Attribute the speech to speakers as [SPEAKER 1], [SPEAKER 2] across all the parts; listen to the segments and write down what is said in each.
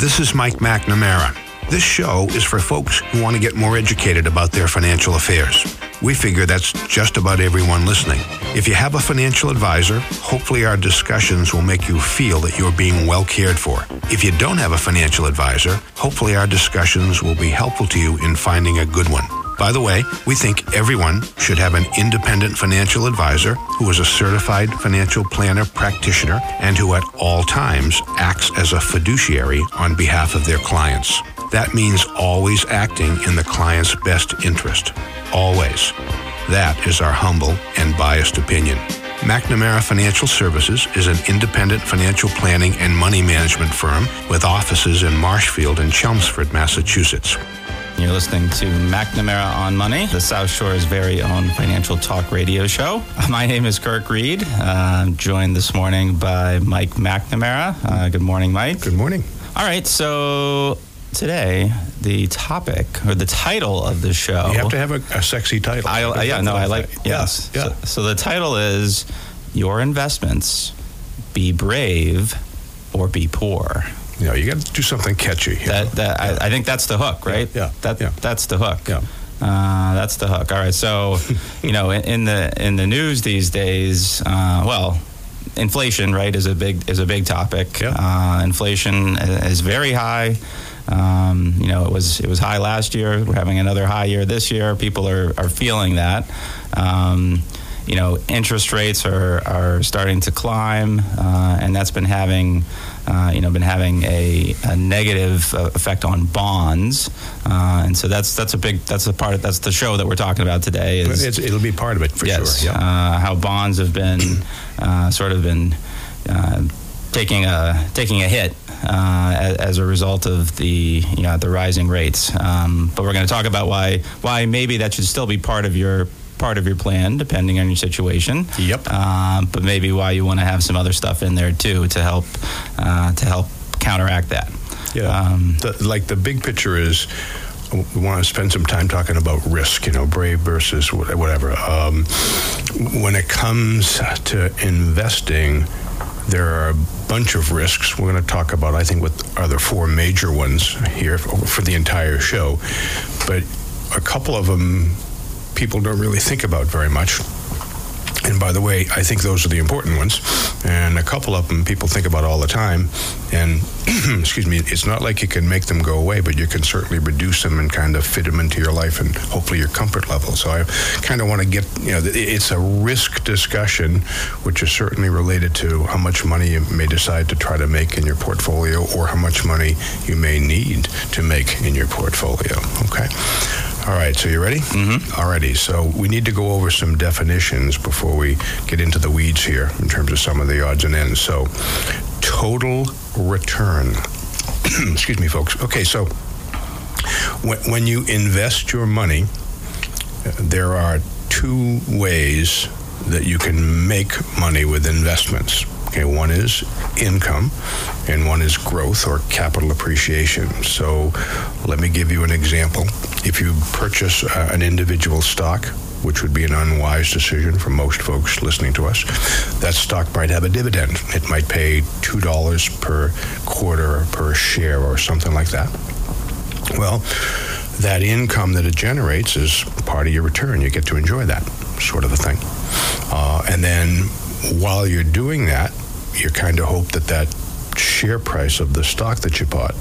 [SPEAKER 1] This is Mike McNamara. This show is for folks who want to get more educated about their financial affairs. We figure that's just about everyone listening. If you have a financial advisor, hopefully our discussions will make you feel that you're being well cared for. If you don't have a financial advisor, hopefully our discussions will be helpful to you in finding a good one. By the way, we think everyone should have an independent financial advisor who is a certified financial planner practitioner and who at all times acts as a fiduciary on behalf of their clients. That means always acting in the client's best interest. Always. That is our humble and biased opinion. McNamara Financial Services is an independent financial planning and money management firm with offices in Marshfield and Chelmsford, Massachusetts.
[SPEAKER 2] You're listening to McNamara on Money, the South Shore's very own financial talk radio show. My name is Kirk Reed. Uh, I'm joined this morning by Mike McNamara. Uh, good morning, Mike.
[SPEAKER 1] Good morning.
[SPEAKER 2] All right, so today the topic or the title of the show.
[SPEAKER 1] You have to have a, a sexy title.
[SPEAKER 2] I, uh, yeah, no, I like yes.
[SPEAKER 1] Yeah.
[SPEAKER 2] So, so the title is "Your Investments: Be Brave or Be Poor."
[SPEAKER 1] You know, you got to do something catchy.
[SPEAKER 2] That, that
[SPEAKER 1] Yeah.
[SPEAKER 2] I, I think that's the hook, right?
[SPEAKER 1] yeah,
[SPEAKER 2] That
[SPEAKER 1] yeah.
[SPEAKER 2] that's the hook.
[SPEAKER 1] Yeah.
[SPEAKER 2] Uh, that's the hook. All right. So, you know, in, in the in the news these days, uh, well, inflation, right, is a big is a big topic.
[SPEAKER 1] Yeah.
[SPEAKER 2] Uh, inflation is very high. Um, you know, it was it was high last year. We're having another high year this year. People are are feeling that. Um, you know, interest rates are, are starting to climb, uh, and that's been having, uh, you know, been having a, a negative uh, effect on bonds, uh, and so that's that's a big that's a part of, that's the show that we're talking about today. Is
[SPEAKER 1] it's, it'll be part of it for
[SPEAKER 2] yes,
[SPEAKER 1] sure. Yeah.
[SPEAKER 2] uh, how bonds have been uh, sort of been uh, taking a taking a hit uh, as, as a result of the you know, the rising rates. Um, but we're going to talk about why why maybe that should still be part of your part of your plan, depending on your situation.
[SPEAKER 1] Yep.
[SPEAKER 2] Um, but maybe why you want to have some other stuff in there too to help uh, to help counteract that.
[SPEAKER 1] Yeah.
[SPEAKER 2] Um,
[SPEAKER 1] the, like the big picture is we want to spend some time talking about risk, you know, brave versus whatever. Um, when it comes to investing, there are a bunch of risks. We're going to talk about, I think, what are the four major ones here for, for the entire show. But a couple of them people don't really think about very much. And by the way, I think those are the important ones. And a couple of them people think about all the time. And, excuse me, it's not like you can make them go away, but you can certainly reduce them and kind of fit them into your life and hopefully your comfort level. So I kind of want to get, you know, it's a risk discussion, which is certainly related to how much money you may decide to try to make in your portfolio or how much money you may need to make in your portfolio. Okay. All right, so you ready? Mm-hmm. Alrighty, so we need to go over some definitions before we get into the weeds here in terms of some of the odds and ends. So, total return. Excuse me, folks. Okay, so when, when you invest your money, there are two ways that you can make money with investments. Okay, one is income, and one is growth or capital appreciation. So, let me give you an example. If you purchase uh, an individual stock, which would be an unwise decision for most folks listening to us, that stock might have a dividend. It might pay $2 per quarter per share or something like that. Well, that income that it generates is part of your return. You get to enjoy that sort of a thing. Uh, and then while you're doing that, you kind of hope that that share price of the stock that you bought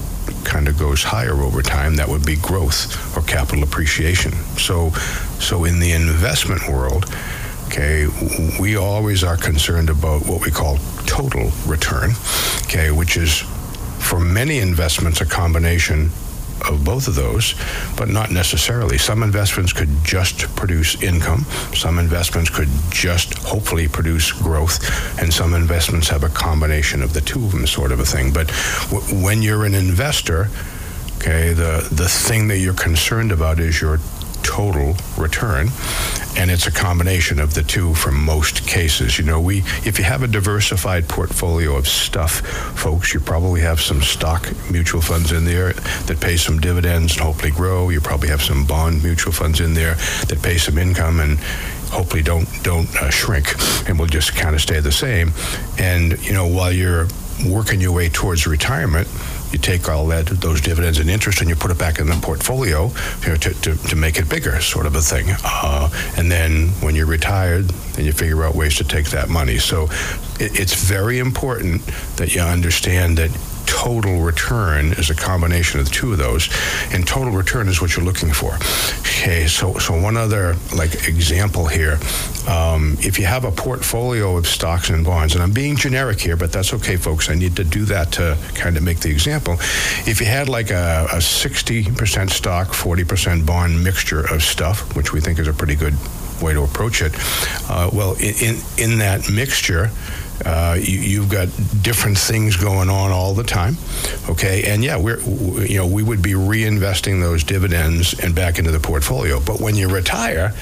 [SPEAKER 1] kind of goes higher over time. That would be growth or capital appreciation. So, so in the investment world, okay, we always are concerned about what we call total return, okay, which is for many investments a combination of both of those, but not necessarily. Some investments could just produce income, some investments could just hopefully produce growth, and some investments have a combination of the two of them, sort of a thing. But w- when you're an investor, okay, the, the thing that you're concerned about is your total return and it's a combination of the two for most cases. You know we if you have a diversified portfolio of stuff folks you probably have some stock mutual funds in there that pay some dividends and hopefully grow. You probably have some bond mutual funds in there that pay some income and hopefully don't don't uh, shrink and will just kind of stay the same. And you know while you're working your way towards retirement, you take all that those dividends and interest and you put it back in the portfolio you know, to, to, to make it bigger, sort of a thing. Uh, and then when you're retired, then you figure out ways to take that money. So it, it's very important that you understand that total return is a combination of the two of those, and total return is what you're looking for. Okay, so so one other like example here, um, if you have a portfolio of stocks and bonds, and I'm being generic here, but that's okay, folks. I need to do that to kind of make the example. If you had like a, a 60% stock, 40% bond mixture of stuff, which we think is a pretty good way to approach it, uh, well, in in that mixture uh, you, have got different things going on all the time, okay? And yeah, we're you know we would be reinvesting those dividends and back into the portfolio. But when you retire,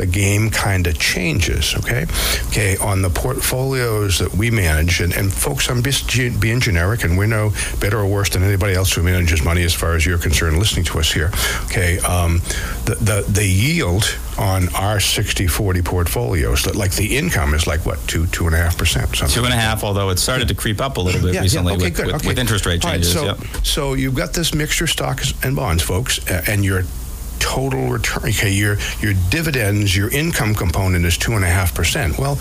[SPEAKER 1] the game kind of changes, okay? Okay, on the portfolios that we manage, and, and folks, I'm just being generic, and we know better or worse than anybody else who manages money as far as you're concerned listening to us here, okay? Um, the, the, the yield on our 60-40 portfolios, like the income is like what, two, two and a half percent? something.
[SPEAKER 2] Two and a half, although it started to creep up a little bit
[SPEAKER 1] yeah,
[SPEAKER 2] recently
[SPEAKER 1] yeah, okay,
[SPEAKER 2] with,
[SPEAKER 1] good,
[SPEAKER 2] with,
[SPEAKER 1] okay.
[SPEAKER 2] with, interest rate changes.
[SPEAKER 1] Right, so,
[SPEAKER 2] yep.
[SPEAKER 1] so you've got this mixture of stocks and bonds, folks, and you're total return. Okay, your your dividends, your income component is two and a half percent. Well,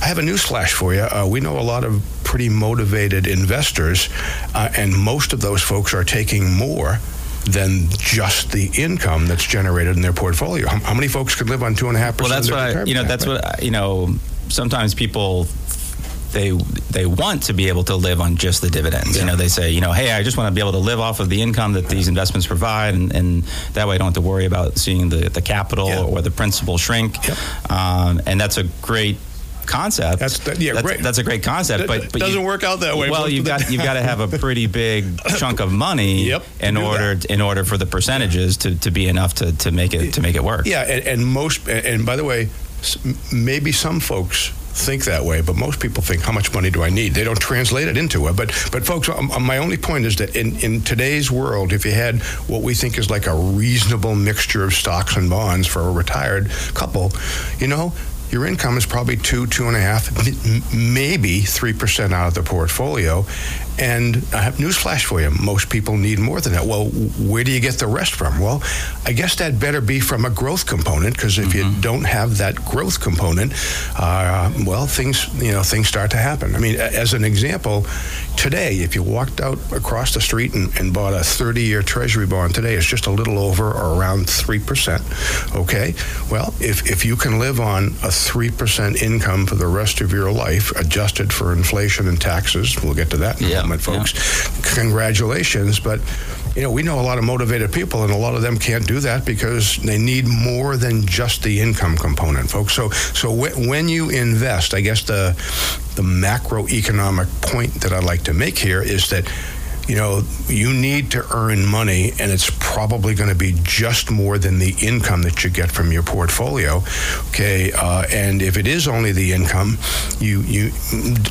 [SPEAKER 1] I have a newsflash for you. Uh, we know a lot of pretty motivated investors, uh, and most of those folks are taking more than just the income that's generated in their portfolio. How, how many folks could live on two and a half percent?
[SPEAKER 2] Well, that's what I, you know. That's what you know. Sometimes people they they want to be able to live on just the dividends. Yeah. You know, they say, you know, hey, I just want to be able to live off of the income that these investments provide, and, and that way I don't have to worry about seeing the, the capital yeah. or the principal shrink. Yep. Um, and that's a great concept.
[SPEAKER 1] That's that, yeah,
[SPEAKER 2] that's,
[SPEAKER 1] great.
[SPEAKER 2] That's a great concept, but, but
[SPEAKER 1] doesn't
[SPEAKER 2] you,
[SPEAKER 1] work out that way.
[SPEAKER 2] Well, you've got you've got to have a pretty big chunk of money
[SPEAKER 1] yep,
[SPEAKER 2] in order that. in order for the percentages to, to be enough to, to make it to make it work.
[SPEAKER 1] Yeah, and, and most and by the way, maybe some folks think that way, but most people think, how much money do I need? They don't translate it into it. But, but folks, um, um, my only point is that in, in today's world, if you had what we think is like a reasonable mixture of stocks and bonds for a retired couple, you know, your income is probably two, two and a half, maybe three percent out of the portfolio. And I have newsflash for you: most people need more than that. Well, where do you get the rest from? Well, I guess that better be from a growth component because if mm-hmm. you don't have that growth component, uh, well, things you know things start to happen. I mean, as an example, today, if you walked out across the street and, and bought a 30-year Treasury bond today, it's just a little over or around three percent. Okay, well, if if you can live on a 3% income for the rest of your life, adjusted for inflation and taxes. We'll get to that in yeah, a moment, folks. Yeah. Congratulations. But, you know, we know a lot of motivated people, and a lot of them can't do that because they need more than just the income component, folks. So, so when you invest, I guess the, the macroeconomic point that I'd like to make here is that you know, you need to earn money, and it's probably going to be just more than the income that you get from your portfolio. Okay, uh, and if it is only the income, you you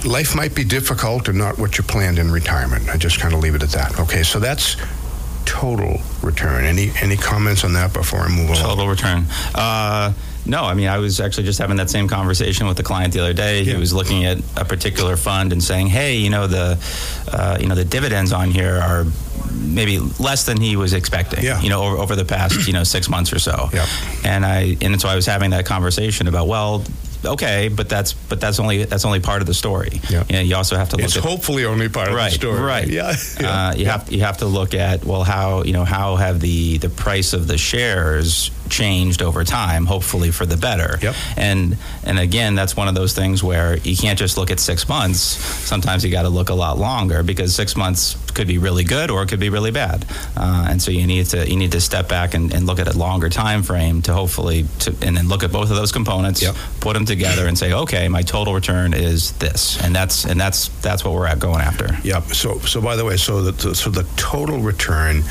[SPEAKER 1] life might be difficult and not what you planned in retirement. I just kind of leave it at that. Okay, so that's total return. Any any comments on that before I move
[SPEAKER 2] on? Total return. Uh, no, I mean, I was actually just having that same conversation with the client the other day. Yeah. He was looking at a particular fund and saying, "Hey, you know the, uh, you know the dividends on here are maybe less than he was expecting.
[SPEAKER 1] Yeah.
[SPEAKER 2] You know, over, over the past you know six months or so.
[SPEAKER 1] Yeah.
[SPEAKER 2] And I and so I was having that conversation about well, okay, but that's but that's only that's only part of the story.
[SPEAKER 1] Yeah.
[SPEAKER 2] You, know, you also have to look.
[SPEAKER 1] It's
[SPEAKER 2] at,
[SPEAKER 1] hopefully only part
[SPEAKER 2] right,
[SPEAKER 1] of the story.
[SPEAKER 2] Right.
[SPEAKER 1] Yeah.
[SPEAKER 2] yeah. Uh, you yeah. have you have to look at well how you know how have the the price of the shares changed over time, hopefully for the better.
[SPEAKER 1] Yep.
[SPEAKER 2] And and again, that's one of those things where you can't just look at six months. Sometimes you got to look a lot longer because six months could be really good or it could be really bad. Uh, and so you need to you need to step back and, and, look at a longer time frame to hopefully to and then look at both of those components,
[SPEAKER 1] yep.
[SPEAKER 2] put them together, and say, okay, my total return is this, and that's and that's that's what we're at going after.
[SPEAKER 1] Yep. So so by the way, so the so the total return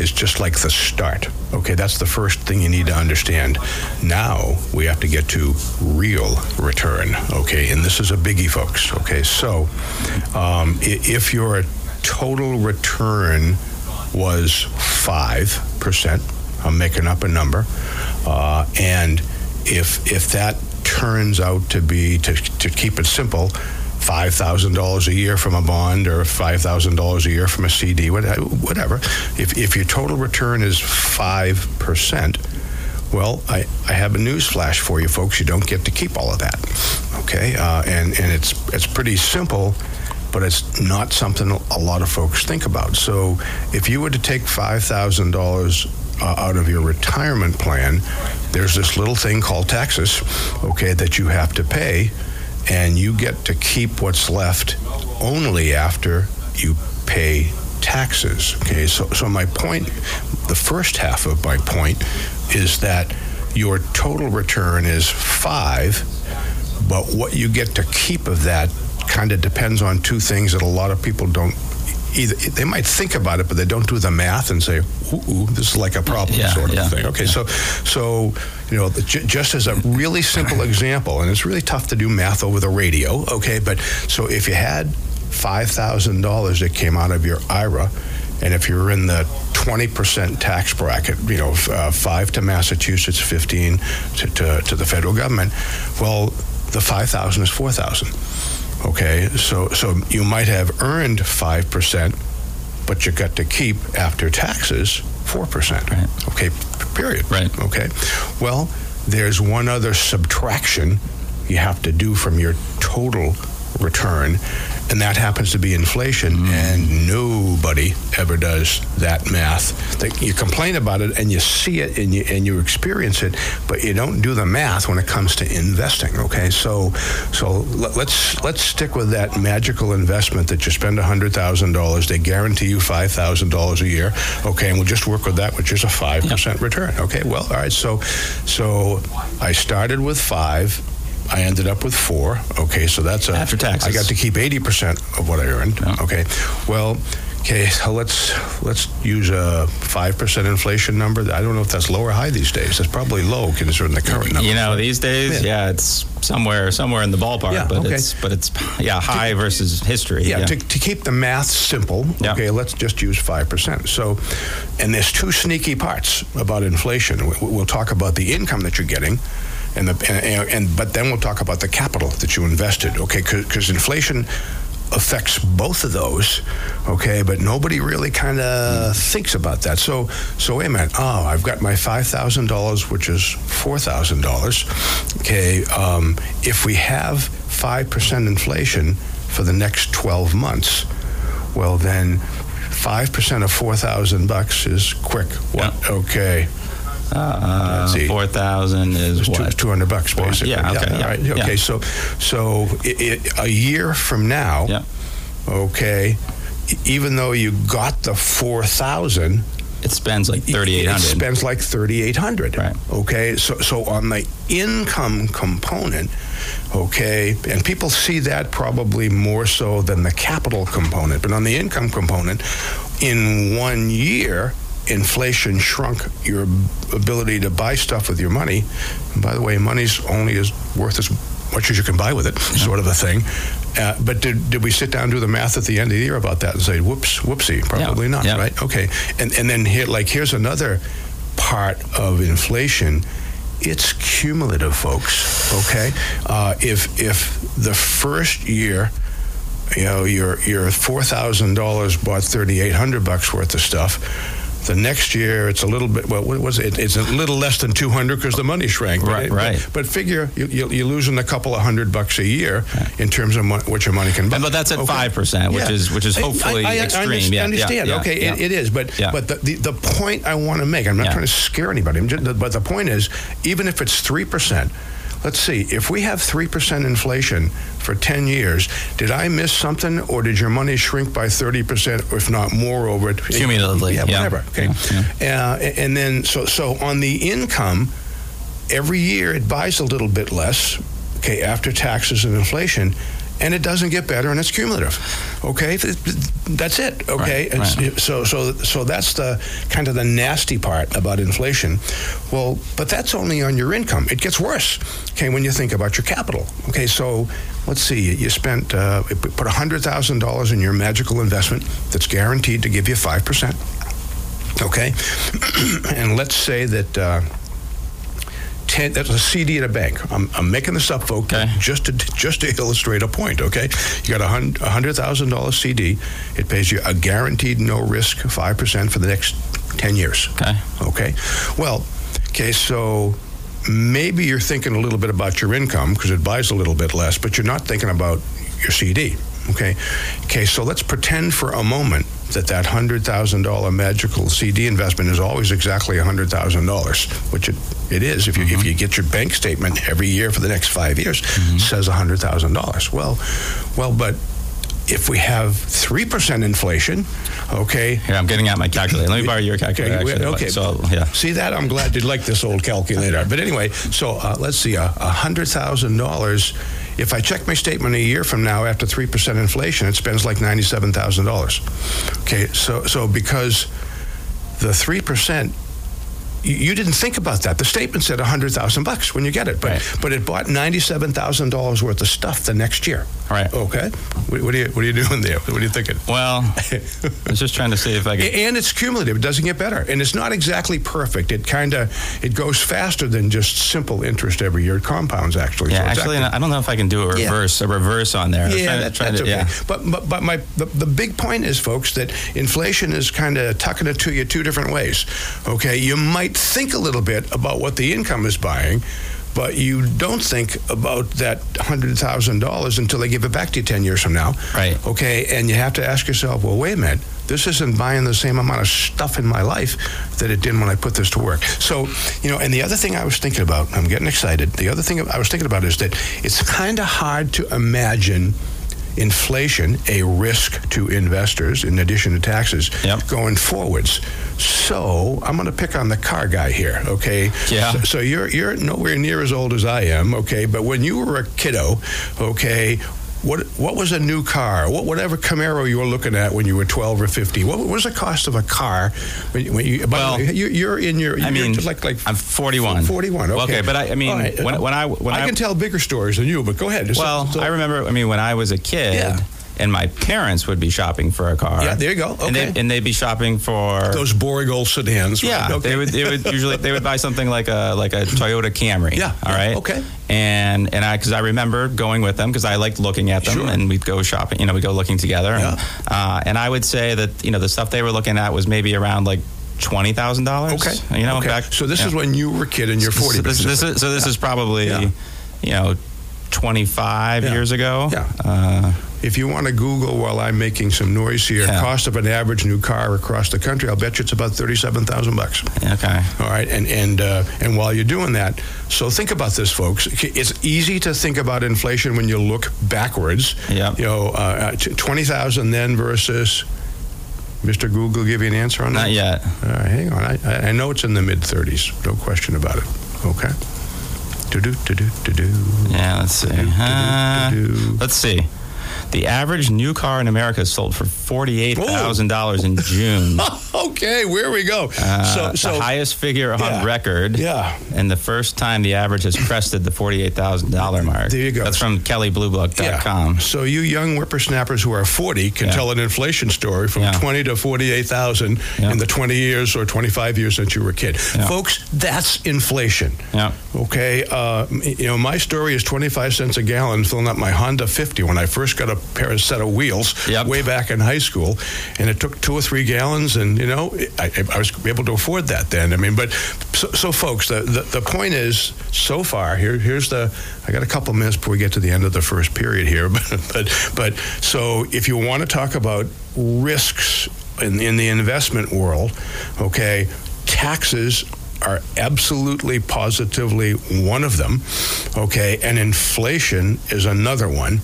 [SPEAKER 1] is just like the start. Okay, that's the first thing you need to understand. Now we have to get to real return. Okay, and this is a biggie, folks. Okay, so um, if your total return was five percent, I'm making up a number, uh, and if if that turns out to be to, to keep it simple $5,000 a year from a bond or $5,000 a year from a CD, whatever. If, if your total return is 5%, well, I, I have a news flash for you folks. You don't get to keep all of that. Okay? Uh, and, and it's, it's pretty simple but it's not something a lot of folks think about. So if you were to take $5,000 uh, out of your retirement plan, there's this little thing called taxes, okay, that you have to pay, and you get to keep what's left only after you pay taxes. Okay, so, so my point, the first half of my point is that your total return is five, but what you get to keep of that kind of depends on two things that a lot of people don't either they might think about it, but they don't do the math and say, "Ooh, ooh this is like a problem,"
[SPEAKER 2] yeah,
[SPEAKER 1] sort of
[SPEAKER 2] yeah,
[SPEAKER 1] thing. Okay,
[SPEAKER 2] yeah.
[SPEAKER 1] so so you know, j- just as a really simple example, and it's really tough to do math over the radio. Okay, but so if you had five thousand dollars that came out of your IRA. And if you're in the 20% tax bracket, you know, uh, five to Massachusetts, 15 to, to, to the federal government, well, the 5,000 is 4,000. Okay, so so you might have earned five percent, but you got to keep after taxes four percent.
[SPEAKER 2] Right.
[SPEAKER 1] Okay, period.
[SPEAKER 2] Right.
[SPEAKER 1] Okay. Well, there's one other subtraction you have to do from your total return, and that happens to be inflation.
[SPEAKER 2] Mm.
[SPEAKER 1] And nobody ever does that math. They, you complain about it, and you see it, and you and you experience it, but you don't do the math when it comes to investing. Okay, so so let, let's let's stick with that magical investment that you spend hundred thousand dollars. They guarantee you five thousand dollars a year. Okay, and we'll just work with that, which is a five percent return. Okay, well, all right. So so I started with five. I ended up with four. Okay, so that's a
[SPEAKER 2] After taxes.
[SPEAKER 1] I got to keep eighty percent of what I earned.
[SPEAKER 2] Yeah.
[SPEAKER 1] Okay, well, okay, so let's let's use a five percent inflation number. I don't know if that's low or high these days. It's probably low considering the current number.
[SPEAKER 2] You know, these days,
[SPEAKER 1] Yeah.
[SPEAKER 2] yeah, it's somewhere somewhere in the ballpark,
[SPEAKER 1] Yeah,
[SPEAKER 2] but
[SPEAKER 1] okay.
[SPEAKER 2] it's but it's yeah high versus history.
[SPEAKER 1] Yeah, To, to keep the math simple,
[SPEAKER 2] Yeah.
[SPEAKER 1] okay, let's just use 5%. So, and there's two sneaky parts about inflation. We- We'll talk about the income that you're getting. And, the, and, and but then we'll talk about the capital that you invested, okay? Because inflation affects both of those, okay? But nobody really kind of thinks about that. So, so wait a minute. Oh, I've got my five thousand dollars, which is four thousand dollars. Okay, um, if we have five percent inflation for the next twelve months, well then. Five percent of four thousand bucks is quick. What? Okay,
[SPEAKER 2] uh, four thousand is what?
[SPEAKER 1] two hundred bucks basically.
[SPEAKER 2] yeah, okay,
[SPEAKER 1] all
[SPEAKER 2] yeah,
[SPEAKER 1] right,
[SPEAKER 2] yeah.
[SPEAKER 1] Okay. So, so i i a year from now,
[SPEAKER 2] Yeah,
[SPEAKER 1] okay, even though you got the four thousand,
[SPEAKER 2] it spends like thirty eight
[SPEAKER 1] It spends like thirty eight hundred.
[SPEAKER 2] Right.
[SPEAKER 1] Okay. So so on the income component, okay, and people see that probably more so than the capital component, but on the income component, in one year. Inflation shrunk your ability to buy stuff with your money. And by the way, money's only as worth as much as you can buy with it, sort of a thing. Uh, but did, did we sit down and do the math at the end of the year about that and say, whoops, whoopsie? Probably not,
[SPEAKER 2] Yeah.
[SPEAKER 1] right? Okay. And and then here, like, here's another part of inflation. It's cumulative, folks. Okay. Uh, if if the first year, you know, your your four thousand dollars bought thirty eight hundred bucks worth of stuff. The next year, it's a little bit. Well, what was it? It's a little less than two hundred because the money shrank. But
[SPEAKER 2] Right, right.
[SPEAKER 1] But, but figure you, you're losing a couple of hundred bucks a year in terms of mon- what your money can buy.
[SPEAKER 2] But that's at
[SPEAKER 1] Okay.
[SPEAKER 2] 5%, which
[SPEAKER 1] Yeah.
[SPEAKER 2] is- which is hopefully
[SPEAKER 1] I, I,
[SPEAKER 2] extreme.
[SPEAKER 1] I understand.
[SPEAKER 2] Yeah,
[SPEAKER 1] understand.
[SPEAKER 2] yeah,
[SPEAKER 1] okay. It, it is. But but the, the, the point I want to make, I'm not trying to scare anybody. I'm just, but the point is, even if it's three percent, let's see. If we have three percent inflation for ten years, did I miss something, or did your money shrink by thirty percent, or if not more, over it?
[SPEAKER 2] Cumulatively,
[SPEAKER 1] Yeah,
[SPEAKER 2] yeah.
[SPEAKER 1] whatever. Okay. Uh, and then so so on the income, every year it buys a little bit less. Okay, after taxes and inflation. And it doesn't get better, and it's cumulative. Okay, Th- th- that's it. Okay,
[SPEAKER 2] Right, right.
[SPEAKER 1] So so so that's the kind of the nasty part about inflation. Well, but that's only on your income. It gets worse. Okay, when you think about your capital. Okay, so let's see. You spent uh, put hundred thousand dollars in your magical investment that's guaranteed to give you five percent. Okay, and let's say that. Uh, ten. That's a CD at a bank. I'm, I'm making this up, folks,
[SPEAKER 2] Okay.
[SPEAKER 1] just to just to illustrate a point. Okay, you got a a hundred thousand dollar CD. It pays you a guaranteed no risk five percent for the next ten years.
[SPEAKER 2] Okay.
[SPEAKER 1] Okay. Well, okay, so maybe you're thinking a little bit about your income because it buys a little bit less, but you're not thinking about your CD. Okay. Okay, so let's pretend for a moment that that $100,000 magical CD investment is always exactly $100,000, which it, it is. If you, if you get your bank statement every year for the next five years, it says $100,000. Well, well, but if we have 3% inflation, okay,
[SPEAKER 2] Here, I'm getting out my calculator. Let me borrow your calculator.
[SPEAKER 1] Okay,
[SPEAKER 2] actually.
[SPEAKER 1] okay.
[SPEAKER 2] So, yeah.
[SPEAKER 1] See that? I'm glad you like this old calculator. But anyway, so uh, let's see, a uh, hundred thousand dollars. If I check my statement a year from now after three percent inflation, it spends like ninety-seven thousand dollars. Okay, so so because the three percent. You didn't think about that. The statement said a hundred thousand bucks when you get it, but
[SPEAKER 2] Right.
[SPEAKER 1] but it bought ninety-seven thousand dollars worth of stuff the next year.
[SPEAKER 2] Right.
[SPEAKER 1] Okay. What, what are you What are you doing there? What are you thinking?
[SPEAKER 2] Well, I was just trying to see if I could.
[SPEAKER 1] and it's cumulative. It doesn't get better, and it's not exactly perfect. It kind of it goes faster than just simple interest every year. It compounds actually.
[SPEAKER 2] Yeah,
[SPEAKER 1] So
[SPEAKER 2] actually, I don't know if I can do a
[SPEAKER 1] Yeah.
[SPEAKER 2] reverse, a reverse on there.
[SPEAKER 1] Yeah,
[SPEAKER 2] trying-
[SPEAKER 1] that's,
[SPEAKER 2] trying
[SPEAKER 1] that's
[SPEAKER 2] to-
[SPEAKER 1] okay.
[SPEAKER 2] yeah.
[SPEAKER 1] But but but my the, the big point is, folks, that inflation is kind of tucking it to you two different ways. Okay, you might think a little bit about what the income is buying. But you don't think about that hundred thousand dollars until they give it back to you ten years from now.
[SPEAKER 2] Right.
[SPEAKER 1] Okay, and you have to ask yourself, well, wait a minute, this isn't buying the same amount of stuff in my life that it did when I put this to work. So, you know, and the other thing I was thinking about, I'm getting excited. The other thing I was thinking about is that it's kind of hard to imagine inflation a risk to investors in addition to taxes
[SPEAKER 2] Yep.
[SPEAKER 1] going forwards. So I'm going to pick on the car guy here, okay?
[SPEAKER 2] Yeah.
[SPEAKER 1] So, so you're you're nowhere near as old as I am, okay? But when you were a kiddo, okay, what what was a new car? What whatever Camaro you were looking at when you were 12 or 15? What was the cost of a car when, when you?
[SPEAKER 2] Well,
[SPEAKER 1] way, you, you're in your.
[SPEAKER 2] I mean,
[SPEAKER 1] like like
[SPEAKER 2] I'm 41.
[SPEAKER 1] 41. Okay.
[SPEAKER 2] Okay, but I- I mean,
[SPEAKER 1] right.
[SPEAKER 2] when- when I- when
[SPEAKER 1] I
[SPEAKER 2] I-
[SPEAKER 1] can tell bigger stories than you, but go ahead. So-
[SPEAKER 2] Well, I remember. I mean, when I was a kid,
[SPEAKER 1] Yeah.
[SPEAKER 2] And my parents would be shopping for a car.
[SPEAKER 1] Yeah, there you go.
[SPEAKER 2] And,
[SPEAKER 1] Okay.
[SPEAKER 2] they, and they'd be shopping for
[SPEAKER 1] those boring old sedans.
[SPEAKER 2] Yeah,
[SPEAKER 1] right? Okay.
[SPEAKER 2] they would. They would usually they would buy something like a like a Toyota Camry.
[SPEAKER 1] Yeah,
[SPEAKER 2] All
[SPEAKER 1] yeah,
[SPEAKER 2] right.
[SPEAKER 1] okay.
[SPEAKER 2] And and I because I remember going with them because I liked looking at them
[SPEAKER 1] Sure.
[SPEAKER 2] and we'd go shopping. You know, we would go looking together. And,
[SPEAKER 1] Yeah.
[SPEAKER 2] uh, and I would say that you know the stuff they were looking at was maybe around like twenty thousand dollars.
[SPEAKER 1] Okay.
[SPEAKER 2] You know,
[SPEAKER 1] okay.
[SPEAKER 2] back.
[SPEAKER 1] so this
[SPEAKER 2] yeah.
[SPEAKER 1] is when you were a kid and you're 40.
[SPEAKER 2] So this, this is so this is probably
[SPEAKER 1] Yeah.
[SPEAKER 2] you know twenty five
[SPEAKER 1] Yeah.
[SPEAKER 2] years ago.
[SPEAKER 1] Yeah.
[SPEAKER 2] Uh,
[SPEAKER 1] If you want to Google while I'm making some noise here,
[SPEAKER 2] Yeah.
[SPEAKER 1] cost of an average new car across the country, I'll bet you it's about thirty-seven thousand bucks.
[SPEAKER 2] okay.
[SPEAKER 1] All right, and and uh, and while you're doing that, so think about this, folks. It's easy to think about inflation when you look backwards.
[SPEAKER 2] Yep.
[SPEAKER 1] You know, uh, twenty thousand then versus. Mr. Google, give you an answer on that?
[SPEAKER 2] Not yet.
[SPEAKER 1] All right, hang on. I, I- I know it's in the mid 30s. No question about it. Okay. Do do do do do do.
[SPEAKER 2] Yeah. Let's see. Uh, let's see. The average new car in America sold for forty-eight thousand dollars in June.
[SPEAKER 1] okay, where we go.
[SPEAKER 2] Uh,
[SPEAKER 1] so, so
[SPEAKER 2] the highest figure on
[SPEAKER 1] Yeah.
[SPEAKER 2] record.
[SPEAKER 1] Yeah.
[SPEAKER 2] And the first time the average has crested the forty-eight thousand dollar mark.
[SPEAKER 1] There you go.
[SPEAKER 2] That's from KelleyBlueBook.com.
[SPEAKER 1] So you young whippersnappers who are 40 can
[SPEAKER 2] Yeah.
[SPEAKER 1] tell an inflation story from
[SPEAKER 2] Yeah.
[SPEAKER 1] 20 to 48,000
[SPEAKER 2] Yeah.
[SPEAKER 1] in the 20 years or 25 years since you were a kid.
[SPEAKER 2] Yeah.
[SPEAKER 1] Folks, that's inflation.
[SPEAKER 2] Yeah.
[SPEAKER 1] Okay, uh, you know my story is 25 cents a gallon filling up my Honda 50 when I first got a pair of set of wheels
[SPEAKER 2] Yep.
[SPEAKER 1] way back in high school, and it took two or three gallons, and you know I, I was able to afford that then. I mean, but so, so folks, the, the the point is so far here here's the I got a couple minutes before we get to the end of the first period here, but but but so if you want to talk about risks in in the investment world, okay, taxes are absolutely positively one of them okay? And inflation is another one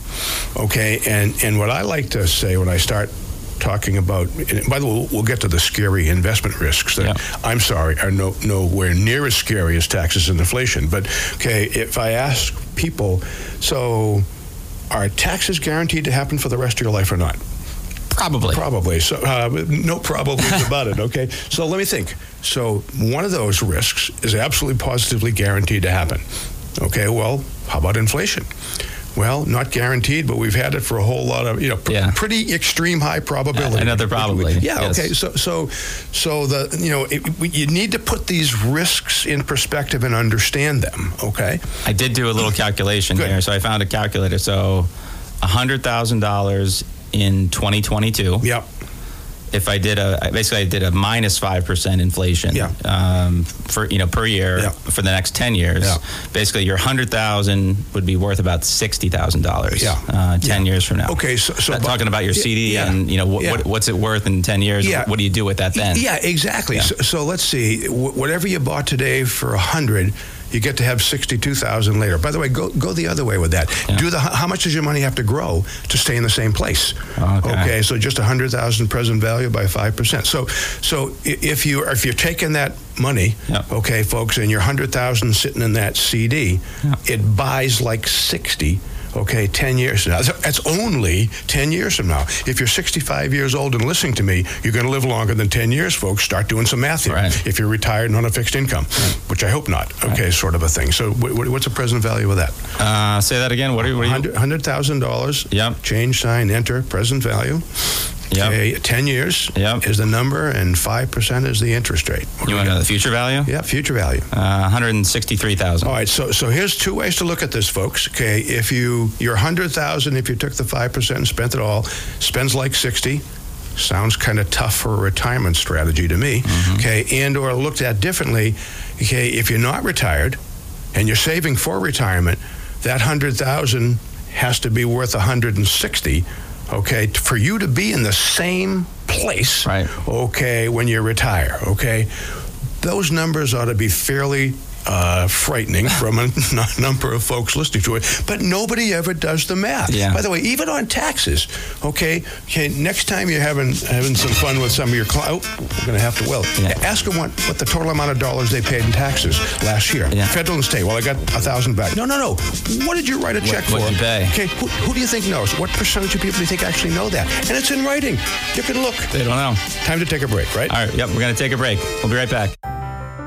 [SPEAKER 1] okay? And and what i like to say when i start talking about and by the way we'll- we'll get to the scary investment risks that
[SPEAKER 2] Yeah.
[SPEAKER 1] i'm sorry are no nowhere near as scary as taxes and inflation. But okay if i ask people so are taxes guaranteed to happen for the rest of your life or not
[SPEAKER 2] Probably.
[SPEAKER 1] Probably. So uh, no problems about it. Okay. So let me think. So one of those risks is absolutely positively guaranteed to happen. Okay. Well, how about inflation? Well, not guaranteed, but we've had it for a whole lot of you know pr-
[SPEAKER 2] Yeah.
[SPEAKER 1] pretty extreme high probability.
[SPEAKER 2] Another probably,
[SPEAKER 1] Yeah.
[SPEAKER 2] yes.
[SPEAKER 1] Okay. So so so the you know it, we- you need to put these risks in perspective and understand them. Okay.
[SPEAKER 2] I did do a little calculation
[SPEAKER 1] Good.
[SPEAKER 2] here, so I found a calculator. So, hundred thousand dollars in 2022.
[SPEAKER 1] Yep.
[SPEAKER 2] If I did a basically I did a minus five percent inflation.
[SPEAKER 1] Yeah.
[SPEAKER 2] Um, for you know per year
[SPEAKER 1] Yeah.
[SPEAKER 2] for the next ten years.
[SPEAKER 1] Yeah.
[SPEAKER 2] Basically, your hundred thousand would be worth about sixty thousand dollars.
[SPEAKER 1] Yeah.
[SPEAKER 2] Uh, ten
[SPEAKER 1] Yeah.
[SPEAKER 2] years from now.
[SPEAKER 1] Okay, so- so
[SPEAKER 2] Not talking about your CD and you know what, what's it worth in ten years.
[SPEAKER 1] Yeah.
[SPEAKER 2] What do you do with that then?
[SPEAKER 1] Yeah, exactly. So, so let's see. Wh- whatever you bought today for a hundred, you get to have sixty-two thousand later. By the way, go go the other way with that.
[SPEAKER 2] Yeah.
[SPEAKER 1] Do the how much does your money have to grow to stay in the same place?
[SPEAKER 2] Okay.
[SPEAKER 1] so just a hundred thousand present value by five percent. So so if you if you're taking that money,
[SPEAKER 2] Yeah.
[SPEAKER 1] okay, folks, and your hundred thousand sitting in that CD,
[SPEAKER 2] Yeah.
[SPEAKER 1] it buys like sixty. Okay, 10 years from now. That's only 10 years from now. If you're 65 years old and listening to me, you're going to live longer than 10 years, folks. Start doing some math here.
[SPEAKER 2] Right.
[SPEAKER 1] If you're retired and on a fixed income, which I hope not. Okay, sort of a thing. So, wh- wh- what's the present value of that?
[SPEAKER 2] Uh, say that again. What are, what are you?
[SPEAKER 1] Hundred hundred thousand dollars.
[SPEAKER 2] Yep.
[SPEAKER 1] Change sign, enter, present value.
[SPEAKER 2] Yep.
[SPEAKER 1] Okay, 10 years
[SPEAKER 2] Yep.
[SPEAKER 1] is the number, and 5% is the interest rate. What
[SPEAKER 2] You want to know the future value?
[SPEAKER 1] Yeah, future value.
[SPEAKER 2] Uh, one hundred and sixty-three thousand.
[SPEAKER 1] All right, so so here's two ways to look at this, folks. Okay, if you your hundred thousand, if you took the five percent and spent it all, spends like sixty. Sounds kind of tough for a retirement strategy to me. Okay, and or looked at differently. Okay, if you're not retired and you're saving for retirement, that hundred thousand has to be worth a hundred and sixty. Okay, for you to be in the same place.
[SPEAKER 2] Right.
[SPEAKER 1] Okay, when you retire. Okay, those numbers ought to be fairly uh, frightening from a number of folks listening to it, but nobody ever does the math.
[SPEAKER 2] Yeah.
[SPEAKER 1] By the way, even on taxes, okay, okay, next time you're having having some fun with some of your clients, oh, we're going to have to, well,
[SPEAKER 2] Yeah.
[SPEAKER 1] ask them what, what the total amount of dollars they paid in taxes last year.
[SPEAKER 2] Yeah.
[SPEAKER 1] Federal and state, well, I got a thousand back. No, no, no. What did you write a check
[SPEAKER 2] what'd
[SPEAKER 1] for?
[SPEAKER 2] you pay?
[SPEAKER 1] Okay, who, who do you think knows? What percentage of people do you think actually know that? And it's in writing. You can look.
[SPEAKER 2] They don't know.
[SPEAKER 1] Time to take a break, right?
[SPEAKER 2] All right. Yep. We're going to take a break. We'll be right back.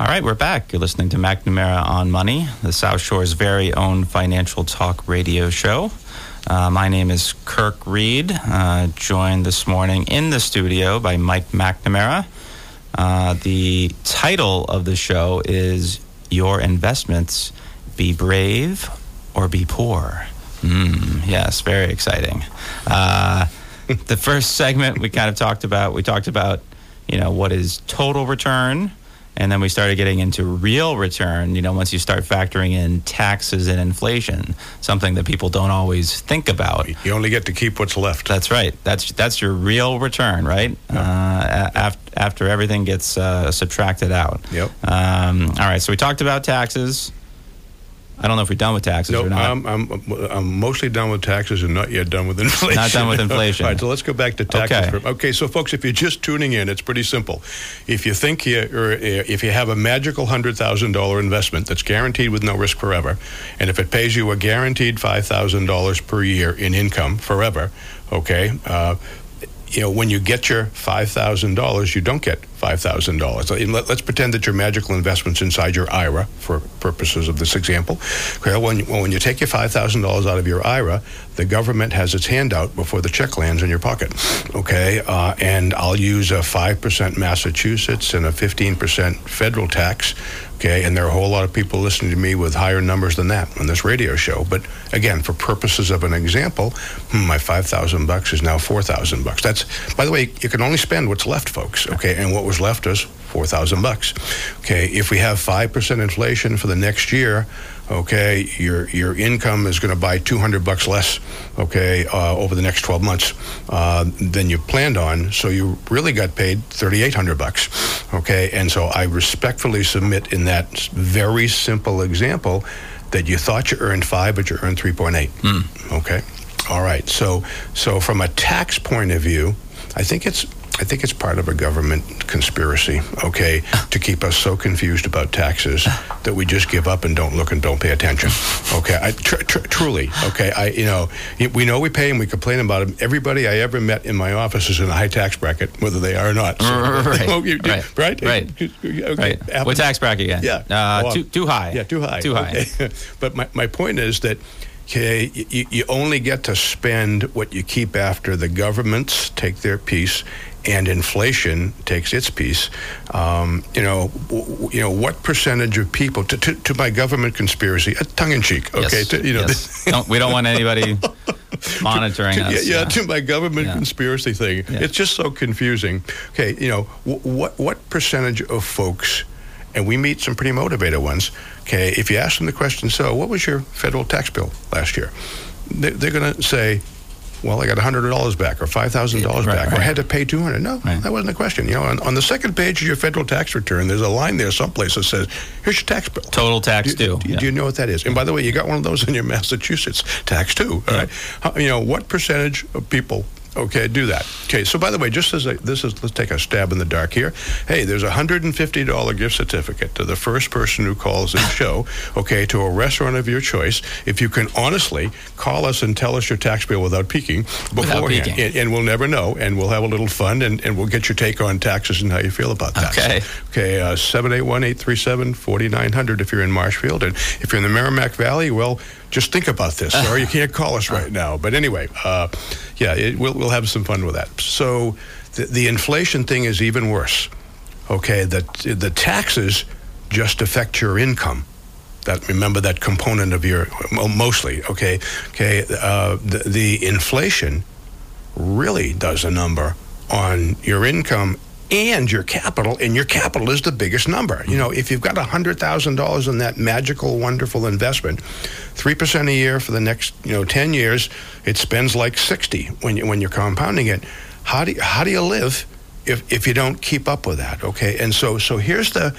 [SPEAKER 2] All right, we're back. You're listening to McNamara on Money, the South Shore's very own financial talk radio show. Uh, my name is Kirk Reed, uh, joined this morning in the studio by Mike McNamara. Uh, the title of the show is Your Investments Be Brave or Be Poor. Mm, yes, very exciting. Uh, the first segment we kind of talked about, we talked about, you know, what is total return and then we started getting into real return you know once you start factoring in taxes and inflation something that people don't always think about.
[SPEAKER 1] You only get to keep what's left.
[SPEAKER 2] that's right. That's that's your real return right? Uh, after, after everything gets uh, subtracted out.
[SPEAKER 1] Yep.
[SPEAKER 2] um, all right so we talked about taxes I don't know if we're done with taxes
[SPEAKER 1] No,
[SPEAKER 2] or not.
[SPEAKER 1] I'm, I'm, I'm mostly done with taxes and not yet done with inflation.
[SPEAKER 2] Not done with inflation.
[SPEAKER 1] All right, so let's go back to taxes.
[SPEAKER 2] Okay.
[SPEAKER 1] For, okay, so folks, if you're just tuning in, it's pretty simple. If you think you, or uh, if you have a magical hundred thousand dollar investment that's guaranteed with no risk forever, and if it pays you a guaranteed five thousand dollars per year in income forever, okay. Uh, you know, when you get your five thousand dollars, you don't get five thousand dollars. Let, us pretend that your magical investment's inside your IRA for purposes of this example. Okay, when, well, when you take your five thousand dollars out of your IRA, the government has its hand out before the check lands in your pocket. Okay, uh, and I'll use a five percent Massachusetts and a fifteen percent federal tax. Okay, and there are a whole lot of people listening to me with higher numbers than that on this radio show. But again, for purposes of an example, hmm, my five thousand bucks is now four thousand bucks. That's, by the way, you can only spend what's left, folks. Okay, and what was left is four thousand bucks. Okay, if we have five percent inflation for the next year, okay, your your income is going to buy two hundred bucks less. Okay, uh, over the next twelve months uh, than you planned on. So you really got paid thirty eight hundred bucks. Okay, and so I respectfully submit in that very simple example that you thought you earned five, but you earned three point eight. Hmm. Okay. All right. So, so from a tax point of view, I think it's I think it's part of a government conspiracy, okay, to keep us so confused about taxes that we just give up and don't look and don't pay attention. Okay, I, tr- tr- truly, okay, I you know we know we pay and we complain about them. Everybody I ever met in my office is in a high tax bracket, whether they are or not.
[SPEAKER 2] So, right.
[SPEAKER 1] you,
[SPEAKER 2] right,
[SPEAKER 1] right,
[SPEAKER 2] right,
[SPEAKER 1] okay.
[SPEAKER 2] right. What tax bracket again?
[SPEAKER 1] Yeah,
[SPEAKER 2] uh, too too high.
[SPEAKER 1] Yeah, too high.
[SPEAKER 2] Too high.
[SPEAKER 1] Okay. but my my point is that okay, you, you only get to spend what you keep after the governments take their piece and inflation takes its piece. Um, you know, w- you know what percentage of people to, to, to my government conspiracy, uh, tongue in cheek, okay?
[SPEAKER 2] Yes.
[SPEAKER 1] To, you know,
[SPEAKER 2] yes. don't, we don't want anybody monitoring
[SPEAKER 1] to,
[SPEAKER 2] us.
[SPEAKER 1] Yeah, yeah, to my government
[SPEAKER 2] Yeah.
[SPEAKER 1] conspiracy thing.
[SPEAKER 2] Yeah.
[SPEAKER 1] It's just so confusing. Okay, you know, wh- what what percentage of folks, and we meet some pretty motivated ones. Okay, if you ask them the question, so what was your federal tax bill last year? They, they're going to say. Well, I got hundred dollars back, or five thousand dollars
[SPEAKER 2] Right,
[SPEAKER 1] back, or I had to pay two hundred. No,
[SPEAKER 2] Right.
[SPEAKER 1] that wasn't the question. You know, on, on the second page of your federal tax return, there's a line there someplace that says, "Here's your tax bill."
[SPEAKER 2] Total tax
[SPEAKER 1] do,
[SPEAKER 2] due.
[SPEAKER 1] Do,
[SPEAKER 2] Yeah.
[SPEAKER 1] do you know what that is? And by the way, you got one of those in your Massachusetts tax too. All right. How, you know what percentage of people? Okay, do that. Okay. So by the way, just as a, this is, let's take a stab in the dark here. Hey, there's a hundred and fifty dollar gift certificate to the first person who calls this show. Okay, to a restaurant of your choice. If you can honestly call us and tell us your tax bill without peeking beforehand, without
[SPEAKER 2] peeking.
[SPEAKER 1] And, and we'll never know, and we'll have a little fun, and, and we'll get your take on taxes and how you feel about that.
[SPEAKER 2] Okay.
[SPEAKER 1] Okay, uh, 781-837-4900 if you're in Marshfield. And if you're in the Merrimack Valley, well, just think about this. Sorry, you can't call us right now. But anyway, uh, yeah, it, we'll, we'll have some fun with that. So the, the inflation thing is even worse. Okay, the, the taxes just affect your income. That remember that component of your well, mostly. Okay, okay. Uh, the, the inflation really does a number on your income and your capital, and your capital is the biggest number. You know, if you've got $100,000 in that magical, wonderful investment, 3% a year for the next, you know, 10 years, it spends like 60 when, you, when you're compounding it. How do you, how do you live if, if you don't keep up with that, okay? And so, so here's the,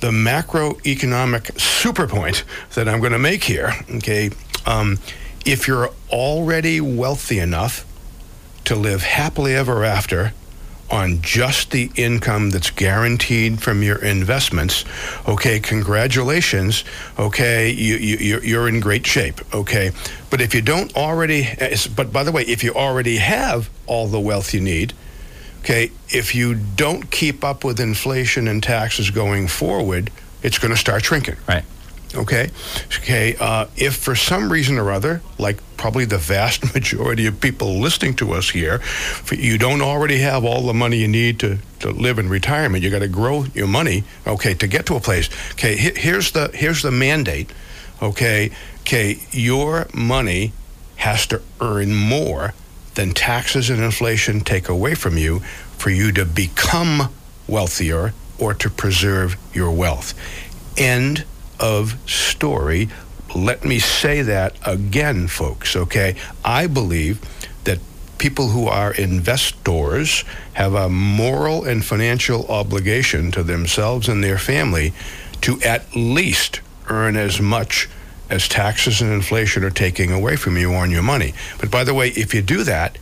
[SPEAKER 1] the macroeconomic super point that I'm going to make here, okay? Um, if you're already wealthy enough to live happily ever after on just the income that's guaranteed from your investments, okay, congratulations, okay, you, you, you're, you're in great shape, okay. But if you don't already, but by the way, if you already have all the wealth you need, okay, if you don't keep up with inflation and taxes going forward, it's going to start shrinking.
[SPEAKER 2] Right.
[SPEAKER 1] Okay, okay. Uh, if for some reason or other, like probably the vast majority of people listening to us here, you don't already have all the money you need to, to live in retirement, you got to grow your money. Okay, to get to a place. Okay, here's the here's the mandate. Okay, okay. Your money has to earn more than taxes and inflation take away from you for you to become wealthier or to preserve your wealth. End of story. Let me say that again, folks, okay? I believe that people who are investors have a moral and financial obligation to themselves and their family to at least earn as much as taxes and inflation are taking away from you on your money. But by the way, if you do that,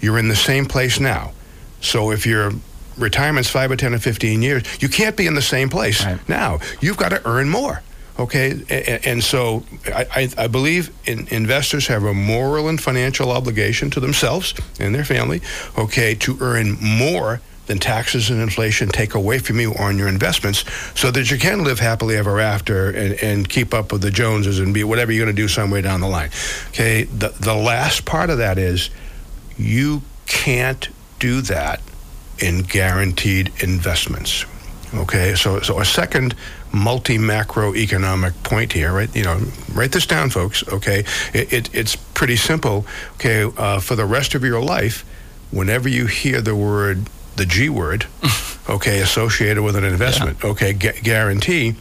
[SPEAKER 1] you're in the same place now. So if your retirement's five or 10 or 15 years, you can't be in the same place
[SPEAKER 2] Right.
[SPEAKER 1] now. You've got to earn more. Okay, and so I, I, believe in, investors have a moral and financial obligation to themselves and their family, okay, to earn more than taxes and inflation take away from you on your investments so that you can live happily ever after and, and keep up with the Joneses and be whatever you're going to do somewhere down the line. Okay, the, the last part of that is you can't do that in guaranteed investments. Okay, so so a second multi macroeconomic point here, right? You know, write this down, folks. Okay, it, it it's pretty simple. Okay, uh, for the rest of your life, whenever you hear the word the G word, okay, associated with an investment, okay, gu- guarantee.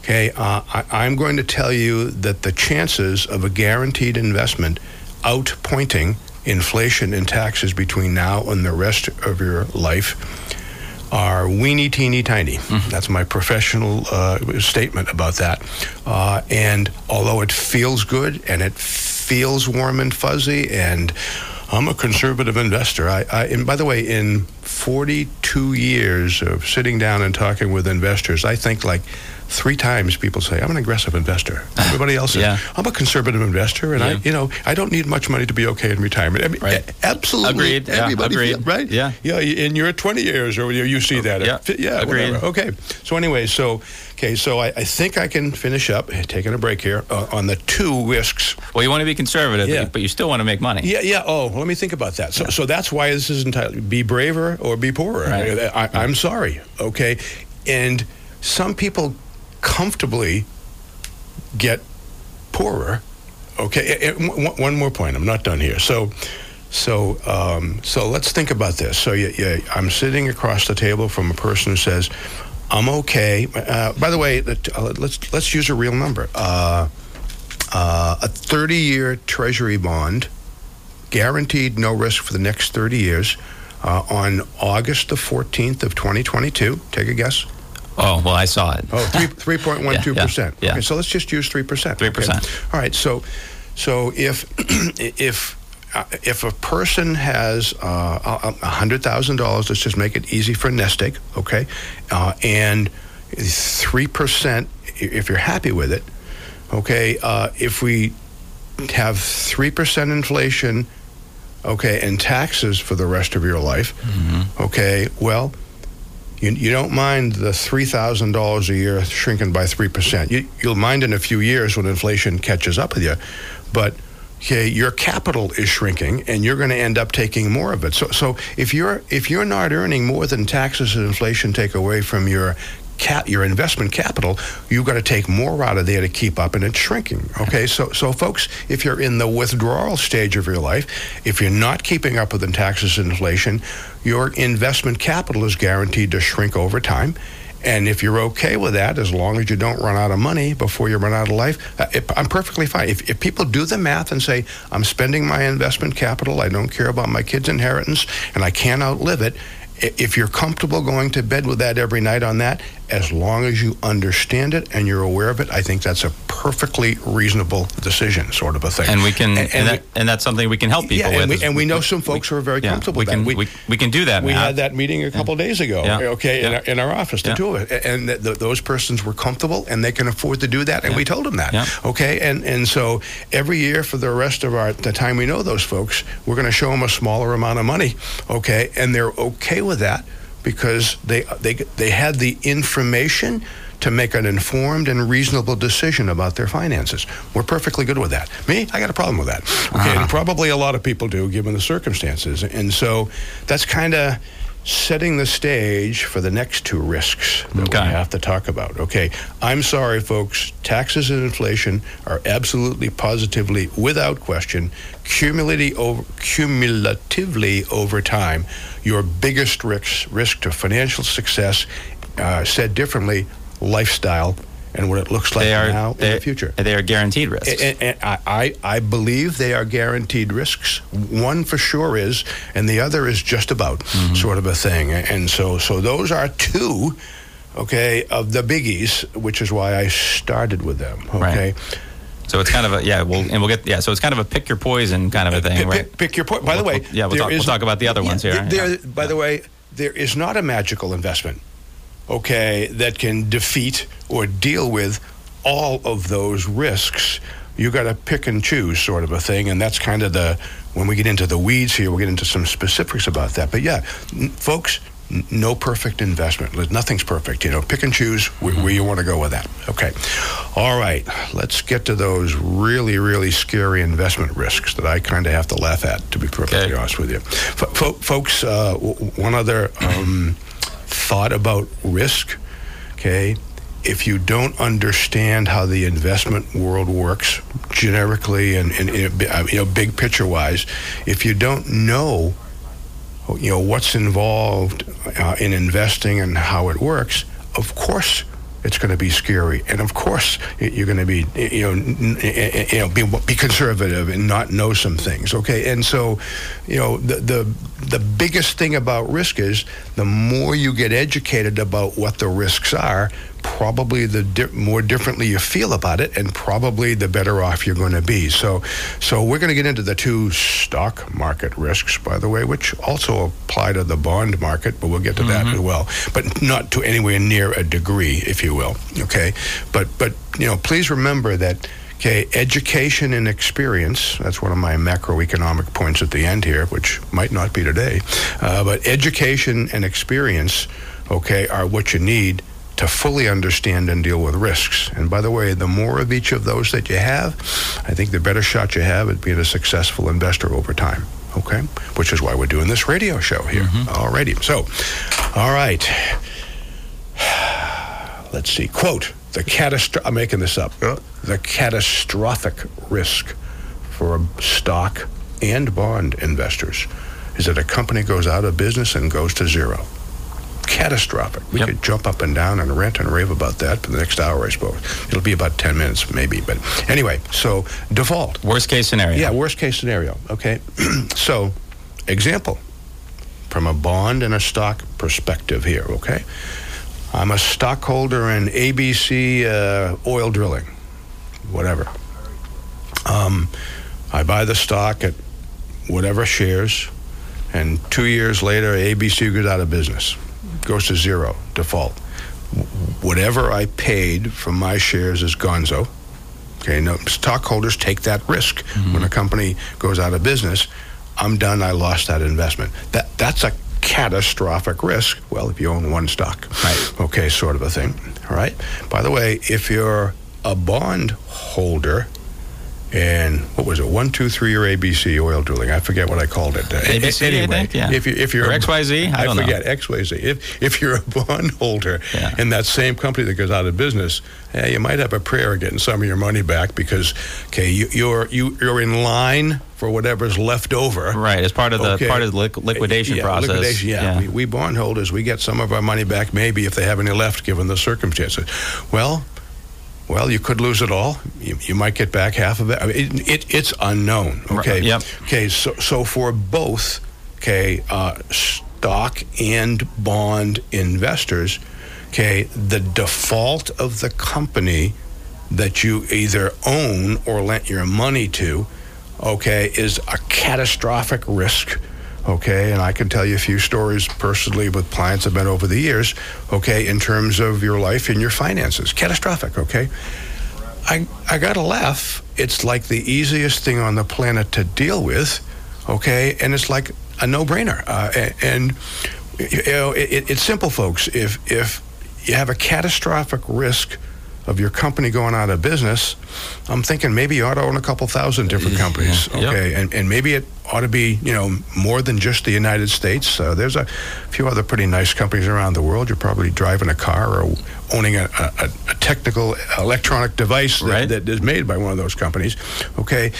[SPEAKER 1] Okay, uh, I, I'm going to tell you that the chances of a guaranteed investment outpointing inflation and taxes between now and the rest of your life are weeny teeny tiny. That's my professional uh, statement about that. Uh, and although it feels good and it feels warm and fuzzy and I'm a conservative investor. I, I, and by the way, in 42 years of sitting down and talking with investors, I think like three times people say I'm an aggressive investor. Everybody else says
[SPEAKER 2] Yeah.
[SPEAKER 1] I'm a conservative investor, and I, you know, I don't need much money to be okay in retirement. I mean,
[SPEAKER 2] Right.
[SPEAKER 1] absolutely,
[SPEAKER 2] Agreed. Yeah,
[SPEAKER 1] everybody
[SPEAKER 2] agreed.
[SPEAKER 1] right?
[SPEAKER 2] Yeah.
[SPEAKER 1] yeah. In you're 20 years, or you, see that.
[SPEAKER 2] Yeah.
[SPEAKER 1] yeah,
[SPEAKER 2] Agreed.
[SPEAKER 1] whatever. Okay. So anyway, so okay, so I, I think I can finish up taking a break here uh, on the two risks
[SPEAKER 2] Well, you want to be conservative,
[SPEAKER 1] Yeah.
[SPEAKER 2] but you still want to make money.
[SPEAKER 1] yeah, yeah. Oh, let me think about that. So, so that's why this is entitled "Be Braver or Be Poorer."
[SPEAKER 2] Right.
[SPEAKER 1] I, I, I'm sorry, okay. And some people comfortably get poorer. Okay. And- and one- one more point. I'm not done here. So, so, um, so let's think about this. So, yeah, I'm sitting across the table from a person who says, "I'm okay." Uh, by the way, uh, let's let's use a real number. Uh, uh, a 30-year Treasury bond, guaranteed no risk for the next 30 years, uh, on August the 14th of 2022. Take a guess.
[SPEAKER 2] Oh, well, I saw it.
[SPEAKER 1] Oh, three, 3.12 percent.
[SPEAKER 2] Yeah, yeah.
[SPEAKER 1] Okay, so let's just use three percent.
[SPEAKER 2] 3%.
[SPEAKER 1] All right. So, so if if uh, if a person has uh, a hundred thousand dollars, let's just make it easy for nest egg, okay, uh, and three percent, if you're happy with it, okay. Uh, if we have three percent inflation, okay, and taxes for the rest of your life, okay, well you, you don't mind the three thousand dollars a year shrinking by three percent. You, you'll mind in a few years when inflation catches up with you, but okay, your capital is shrinking, and you're going to end up taking more of it. So, so if you're if you're not earning more than taxes and inflation take away from your cap, your investment capital, you've got to take more out of there to keep up, and it's shrinking. Okay, so so folks, if you're in the withdrawal stage of your life, if you're not keeping up with the taxes and inflation, your investment capital is guaranteed to shrink over time. And if you're okay with that, as long as you don't run out of money before you run out of life, uh, if, I'm perfectly fine. If, if people do the math and say, I'm spending my investment capital, I don't care about my kids' inheritance, and I can't outlive it, if you're comfortable going to bed with that every night on that, as long as you understand it and you're aware of it, I think that's a perfectly reasonable decision, sort of a thing.
[SPEAKER 2] And we can, and,
[SPEAKER 1] And- and
[SPEAKER 2] that, and that's something we can help people
[SPEAKER 1] yeah, and
[SPEAKER 2] with.
[SPEAKER 1] we, and we know some folks who are very
[SPEAKER 2] yeah,
[SPEAKER 1] comfortable
[SPEAKER 2] we
[SPEAKER 1] with
[SPEAKER 2] can,
[SPEAKER 1] that.
[SPEAKER 2] we, we can do that.
[SPEAKER 1] We
[SPEAKER 2] Matt.
[SPEAKER 1] had that meeting a couple days ago,
[SPEAKER 2] Yeah.
[SPEAKER 1] okay, in, our, in our office, the
[SPEAKER 2] Yeah.
[SPEAKER 1] two of it. And th- th- those persons were comfortable and they can afford to do that. And
[SPEAKER 2] Yeah.
[SPEAKER 1] we told them that,
[SPEAKER 2] Yeah.
[SPEAKER 1] okay? And and so every year for the rest of our the time we know those folks, we're going to show them a smaller amount of money, okay? And they're okay with that because they they they had the information to make an informed and reasonable decision about their finances. We're perfectly good with that. Me, I got a problem with that. Okay,
[SPEAKER 2] Uh-huh.
[SPEAKER 1] and probably a lot of people do, given the circumstances. And so that's kind of setting the stage for the next two risks that
[SPEAKER 2] Okay.
[SPEAKER 1] we have to talk about. Okay, I'm sorry, folks. Taxes and inflation are absolutely, positively, without question, cumulatively over, cumulatively over time, your biggest risk, risk to financial success. Uh, said differently, lifestyle and what it looks like
[SPEAKER 2] are
[SPEAKER 1] now in the future.
[SPEAKER 2] They are guaranteed risks.
[SPEAKER 1] And, and I, I, I believe they are guaranteed risks. One for sure is, and the other is just about
[SPEAKER 2] Mm-hmm.
[SPEAKER 1] sort of a thing. And so, so those are two, okay, of the biggies, which is why I started with them. Okay,
[SPEAKER 2] so it's kind of a yeah. We'll and we'll get yeah. So it's kind of a pick your poison kind of a thing,
[SPEAKER 1] pick,
[SPEAKER 2] right?
[SPEAKER 1] pick, pick your point. By the way,
[SPEAKER 2] we'll- yeah, we'll talk- we'll talk about the other ones here,
[SPEAKER 1] There,
[SPEAKER 2] yeah.
[SPEAKER 1] By the way, there is not a magical investment, okay, that can defeat or deal with all of those risks. You got to pick and choose, sort of a thing, and that's kind of the when we get into the weeds here, we'll get into some specifics about that. But yeah, n- folks. No perfect investment. Nothing's perfect. You know, pick and choose wh- where you want to go with that. Okay. All right. Let's get to those really, really scary investment risks that I kind of have to laugh at, to be perfectly
[SPEAKER 2] Okay.
[SPEAKER 1] honest with you. F- fo- folks, uh, w- one other um, thought about risk. Okay. If you don't understand how the investment world works generically and, and, and you know big picture wise, if you don't know you know what's involved uh, in investing and how it works, of course it's going to be scary, and of course you're going to be you know you know be, be conservative and not know some things. Okay, and so you know the the the biggest thing about risk is the more you get educated about what the risks are, probably the di- more differently you feel about it, and probably the better off you're going to be. So, so we're going to get into the two stock market risks, by the way, which also apply to the bond market, but we'll get to that as well, but not to anywhere near a degree, if you will. Okay, but but you know, please remember that. Okay, education and experience. That's one of my macroeconomic points at the end here, which might not be today. Uh, but education and experience, okay, are what you need to fully understand and deal with risks. And by the way, the more of each of those that you have, I think the better shot you have at being a successful investor over time. Okay, which is why we're doing this radio show here. Mm-hmm. Alrighty. So, all right. Let's see. Quote: The catastrophic. I'm making this up. The catastrophic risk for stock and bond investors is that a company goes out of business and goes to zero. Catastrophic. We
[SPEAKER 2] Yep.
[SPEAKER 1] could jump up and down and rant and rave about that for the next hour, I suppose. It'll be about 10 minutes, maybe. But anyway, so default.
[SPEAKER 2] Worst case scenario.
[SPEAKER 1] Yeah, worst case scenario. Okay. so, example from a bond and a stock perspective here. Okay. I'm a stockholder in ABC uh, oil drilling, whatever. Um, I buy the stock at whatever shares, and two years later, ABC goes out of business, goes to zero, default. Whatever I paid for my shares is gonzo. Okay, no stockholders take that risk mm-hmm. when a company goes out of business. I'm done. I lost that investment. That that's a catastrophic risk. Well, if you own one stock,
[SPEAKER 2] Right.
[SPEAKER 1] Okay, sort of a thing. All right. By the way, if you're a bond holder. And what was it? One, two, three, or ABC oil drilling? I forget what I called it. Uh,
[SPEAKER 2] ABC, I
[SPEAKER 1] anyway,
[SPEAKER 2] think, yeah.
[SPEAKER 1] if you if you're
[SPEAKER 2] Or XYZ? I don't know.
[SPEAKER 1] forget XYZ. If if you're a bond holder
[SPEAKER 2] Yeah.
[SPEAKER 1] in that same company that goes out of business, eh, you might have a prayer of getting some of your money back because okay, you, you're you, you're in line for whatever's left over.
[SPEAKER 2] Right, as part of the
[SPEAKER 1] Okay.
[SPEAKER 2] part of the liq- liquidation
[SPEAKER 1] yeah,
[SPEAKER 2] process.
[SPEAKER 1] Liquidation, yeah. We, we bondholders, we get some of our money back, maybe if they have any left, given the circumstances. Well, well, you could lose it all. You, you might get back half of it. I mean, it, it it's unknown.
[SPEAKER 2] Right,
[SPEAKER 1] Okay.
[SPEAKER 2] yep.
[SPEAKER 1] Okay. So so for both, okay, uh, stock and bond investors, okay, the default of the company that you either own or lent your money to, okay, is a catastrophic risk. Okay, and I can tell you a few stories personally with clients I've been over the years, okay, in terms of your life and your finances. Catastrophic, okay? I, I got to laugh. It's like the easiest thing on the planet to deal with, okay? And it's like a no brainer. Uh, and, you know, it, it's simple, folks. If, if you have a catastrophic risk of your company going out of business, I'm thinking maybe you ought to own a couple thousand different companies,
[SPEAKER 2] Yeah. Yep.
[SPEAKER 1] okay? And, and maybe it ought to be, you know, more than just the United States. Uh, there's a few other pretty nice companies around the world. You're probably driving a car or owning a, a, a technical electronic device that,
[SPEAKER 2] Right.
[SPEAKER 1] that is made by one of those companies, okay?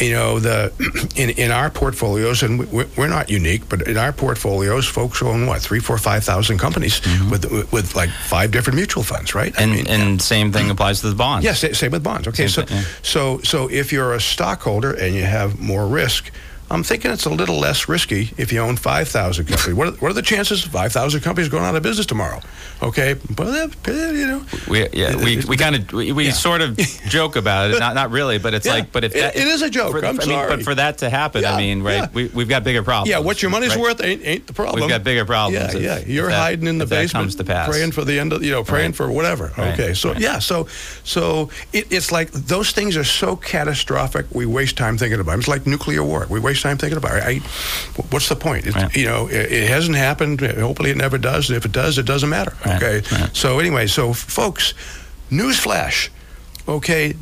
[SPEAKER 1] You know the in in our portfolios, and we- we're, not unique, but in our portfolios, folks own what three, four, five thousand companies with, with with like five different mutual funds, right? I
[SPEAKER 2] And
[SPEAKER 1] mean,
[SPEAKER 2] and same thing mm-hmm. applies to the bonds.
[SPEAKER 1] Yes, same with bonds. Okay, so
[SPEAKER 2] thing, yeah.
[SPEAKER 1] so so if you're a stockholder and you have more risk, I'm thinking it's a little less risky if you own 5,000 companies. What are, what are the chances 5,000 companies going out of business tomorrow? Okay, but uh, you know,
[SPEAKER 2] We yeah we, we kind of we, we
[SPEAKER 1] Yeah.
[SPEAKER 2] sort of joke about it not not really but it's
[SPEAKER 1] Yeah.
[SPEAKER 2] like but if
[SPEAKER 1] It- it is a joke.
[SPEAKER 2] for-
[SPEAKER 1] I'm
[SPEAKER 2] I mean,
[SPEAKER 1] sorry.
[SPEAKER 2] but for that to happen
[SPEAKER 1] Yeah,
[SPEAKER 2] I mean right we we've got bigger problems
[SPEAKER 1] yeah, what your money's
[SPEAKER 2] right?
[SPEAKER 1] worth ain't, ain't the problem.
[SPEAKER 2] We've got bigger problems
[SPEAKER 1] Yeah,
[SPEAKER 2] if-
[SPEAKER 1] yeah. You're
[SPEAKER 2] that-
[SPEAKER 1] hiding in the basement,
[SPEAKER 2] comes to pass.
[SPEAKER 1] praying for the end of, you know, praying
[SPEAKER 2] Right.
[SPEAKER 1] for whatever.
[SPEAKER 2] Right,
[SPEAKER 1] Okay, so yeah, so so it, it's like those things are so catastrophic. We waste time thinking about. Them. It's like nuclear war. We waste time thinking about. It. I, what's the point? It,
[SPEAKER 2] Right.
[SPEAKER 1] You know, it, it hasn't happened. Hopefully, it never does. And if it does, it doesn't matter.
[SPEAKER 2] Right,
[SPEAKER 1] Okay.
[SPEAKER 2] right.
[SPEAKER 1] So anyway, so folks, newsflash. Okay,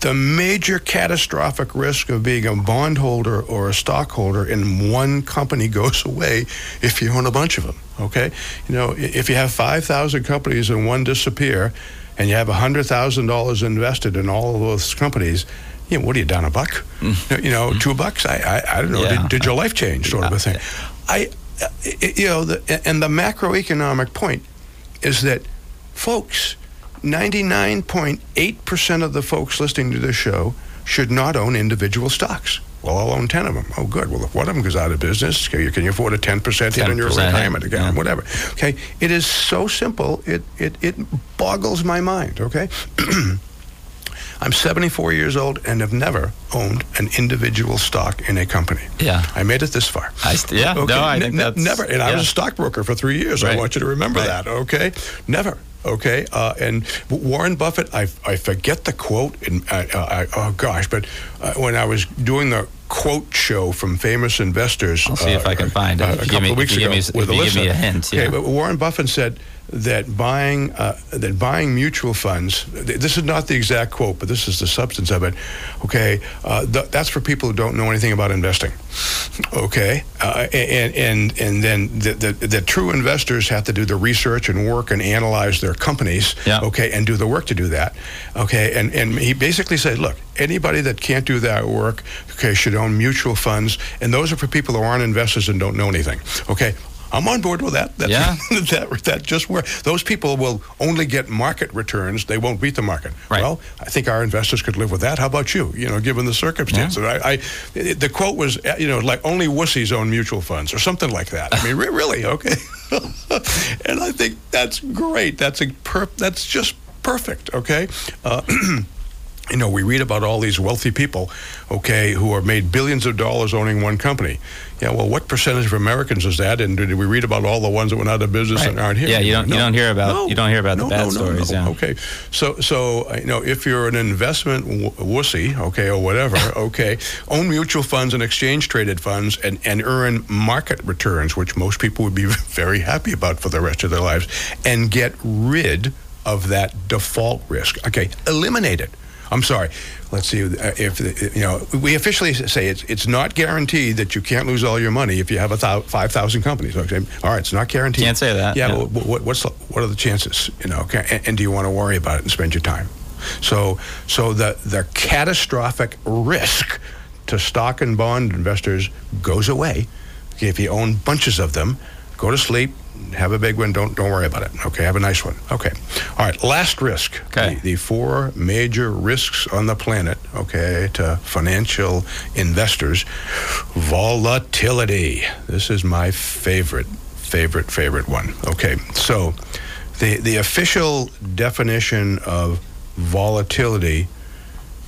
[SPEAKER 1] the major catastrophic risk of being a bondholder or a stockholder in one company goes away if you own a bunch of them. Okay, you know, if you have five thousand companies and one disappear, and you have hundred thousand dollars invested in all of those companies. You know, what are you down a buck? You know, two bucks. I, I, I don't know.
[SPEAKER 2] Mm. Yeah.
[SPEAKER 1] Did, did your life change? Sort of a thing. I, you know, the, and the macroeconomic point is that, folks, 99.8% of the folks listening to this show should not own individual stocks. Well, I'll own 10 of them. Oh, good. Well, if one of them goes out of business, can you, can you afford a 10% hit on your retirement account?
[SPEAKER 2] yeah.
[SPEAKER 1] Whatever. Okay. It is so simple. It, it, it boggles my mind. Okay. I'm 74 years old and have never owned an individual stock in a company.
[SPEAKER 2] Yeah.
[SPEAKER 1] I made it this far.
[SPEAKER 2] I st- yeah, no, I think that's-
[SPEAKER 1] never. And I was a stockbroker for three years. I want you to remember
[SPEAKER 2] Right.
[SPEAKER 1] that. Okay, never. Okay, uh, and Warren Buffett, I, I forget the quote. In, uh, uh, I, oh gosh, but uh, when I was doing the quote show from famous investors,
[SPEAKER 2] I'll see if I can find it.
[SPEAKER 1] uh, a couple
[SPEAKER 2] me-
[SPEAKER 1] of weeks ago
[SPEAKER 2] me-
[SPEAKER 1] with
[SPEAKER 2] if you
[SPEAKER 1] Alyssa.
[SPEAKER 2] give me a hint,
[SPEAKER 1] Okay,
[SPEAKER 2] yeah.
[SPEAKER 1] but Warren Buffett said that buying uh, that buying mutual funds. This is not the exact quote, but this is the substance of it. Okay, uh, th- that's for people who don't know anything about investing. Okay, uh, and and and then the, the the true investors have to do the research and work and analyze their companies.
[SPEAKER 2] Yeah.
[SPEAKER 1] Okay, and do the work to do that. Okay, and and he basically said, look, anybody that can't do that work, okay, should own mutual funds, and those are for people who aren't investors and don't know anything. Okay. I'm on board with that. That's,
[SPEAKER 2] Yeah.
[SPEAKER 1] that that just where those people will only get market returns. They won't beat the market.
[SPEAKER 2] Right.
[SPEAKER 1] Well, I think our investors could live with that. How about you? You know, given the circumstances. I, I the quote was, uh, you know, like only wussies own mutual funds or something like that. I mean, re- really, okay. and I think that's great. That's a per- That's just perfect. Okay. Uh, you know, we read about all these wealthy people, okay, who are made billions of dollars owning one company. Yeah, well, what percentage of Americans is that? And did we read about all the ones that went out of business and aren't here?
[SPEAKER 2] Yeah, you don't- you don't hear about- you don't hear about the bad
[SPEAKER 1] no, no,
[SPEAKER 2] stories,
[SPEAKER 1] no.
[SPEAKER 2] yeah.
[SPEAKER 1] Okay, so so uh, you know, if you're an investment w- wussy, okay, or whatever, okay, own mutual funds and exchange traded funds and and earn market returns, which most people would be very happy about for the rest of their lives, and get rid of that default risk. Okay, eliminate it. I'm sorry. Let's see uh, if you know. We officially say it's it's not guaranteed that you can't lose all your money if you have a thou- five thousand companies. Okay, all right, it's not guaranteed.
[SPEAKER 2] Can't say that,
[SPEAKER 1] Yeah,
[SPEAKER 2] yeah.
[SPEAKER 1] but what, what's what are the chances? You know, and, and do you want to worry about it and spend your time? So so the the catastrophic risk to stock and bond investors goes away if you own bunches of them. Go to sleep. Have a big one. Don't don't worry about it. Okay, have a nice one. Okay, all right. Last risk.
[SPEAKER 2] Okay.
[SPEAKER 1] The, the four major risks on the planet. Okay, to financial investors, volatility. This is my favorite, favorite, favorite one. Okay, so the the official definition of volatility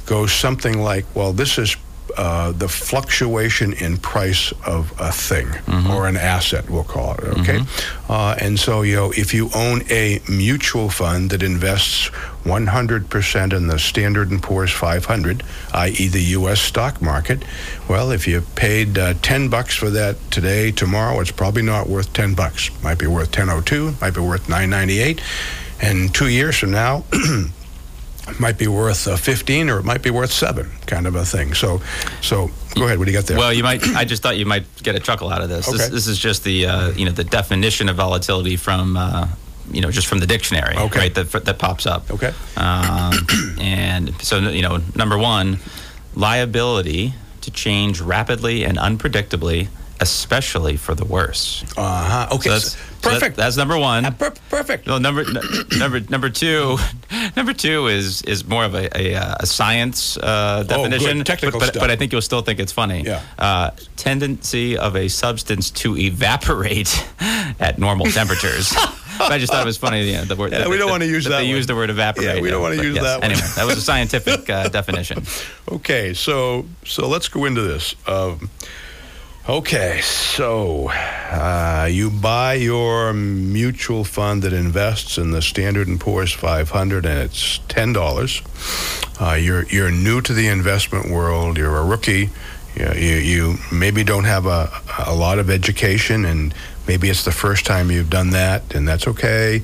[SPEAKER 1] goes something like, well, this is uh, the fluctuation in price of a thing or an asset, we'll call it. Okay, uh, and so you know, if you own a mutual fund that invests 100% in the Standard and Poor's 500, i.e., the U.S. stock market, well, if you paid uh, 10 bucks for that today, tomorrow, it's probably not worth 10 bucks. Might be worth 10.02, might be worth 9.98, and two years from now. it might be worth uh, 15 or it might be worth 7 kind of a thing so so go ahead what do you got there
[SPEAKER 2] Well, you might. I just thought you might get a chuckle out of this. This, this is just the uh, you know the definition of volatility from uh, you know just from the dictionary,
[SPEAKER 1] Okay.
[SPEAKER 2] right? That that pops up.
[SPEAKER 1] Okay.
[SPEAKER 2] Um, and so you know, number one, liability to change rapidly and unpredictably, especially for the worse.
[SPEAKER 1] uh-huh okay
[SPEAKER 2] So that's
[SPEAKER 1] so-
[SPEAKER 2] so that-
[SPEAKER 1] perfect
[SPEAKER 2] that's number one.
[SPEAKER 1] Uh, per- perfect
[SPEAKER 2] Well, number n- number number two, number two is is more of a a, uh, a science uh, definition,
[SPEAKER 1] good. Technical
[SPEAKER 2] but, but,
[SPEAKER 1] stuff.
[SPEAKER 2] but I think you'll still think it's funny.
[SPEAKER 1] Yeah.
[SPEAKER 2] Uh, tendency of a substance to evaporate at normal temperatures. I just thought it was funny. You know, the word.
[SPEAKER 1] Yeah,
[SPEAKER 2] that-
[SPEAKER 1] we don't
[SPEAKER 2] that-
[SPEAKER 1] wanna use that
[SPEAKER 2] They
[SPEAKER 1] one.
[SPEAKER 2] use the word evaporate.
[SPEAKER 1] Yeah, we don't wanna use
[SPEAKER 2] yes.
[SPEAKER 1] that one.
[SPEAKER 2] Anyway, that was a scientific uh, definition.
[SPEAKER 1] okay so so let's go into this um, okay so uh, you buy your mutual fund that invests in the standard and poor's 500 and it's $10 uh, you're you're new to the investment world you're a rookie you, you, you maybe don't have a, a lot of education and maybe it's the first time you've done that and that's okay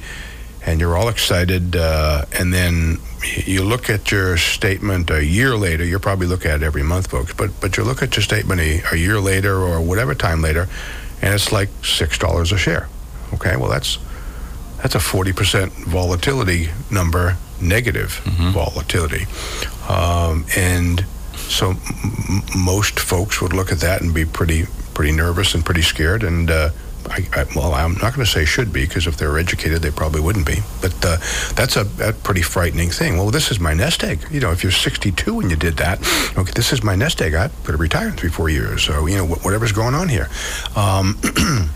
[SPEAKER 1] and you're all excited uh, and then you look at your statement a year later you're probably looking at it every month folks but but you look at your statement a, a year later or whatever time later and it's like six dollars a share. Okay well that's that's a 40% volatility number negative volatility. Um, and so m- most folks would look at that and be pretty pretty nervous and pretty scared and uh, I, I, well, I'm not going to say should be because if they're educated, they probably wouldn't be. But uh, that's a, a, pretty frightening thing. Well, this is my nest egg. You know, if you're 62 and you did that, okay, this is my nest egg. Going to retire in three, four years. So, you know, whatever's going on here. Um,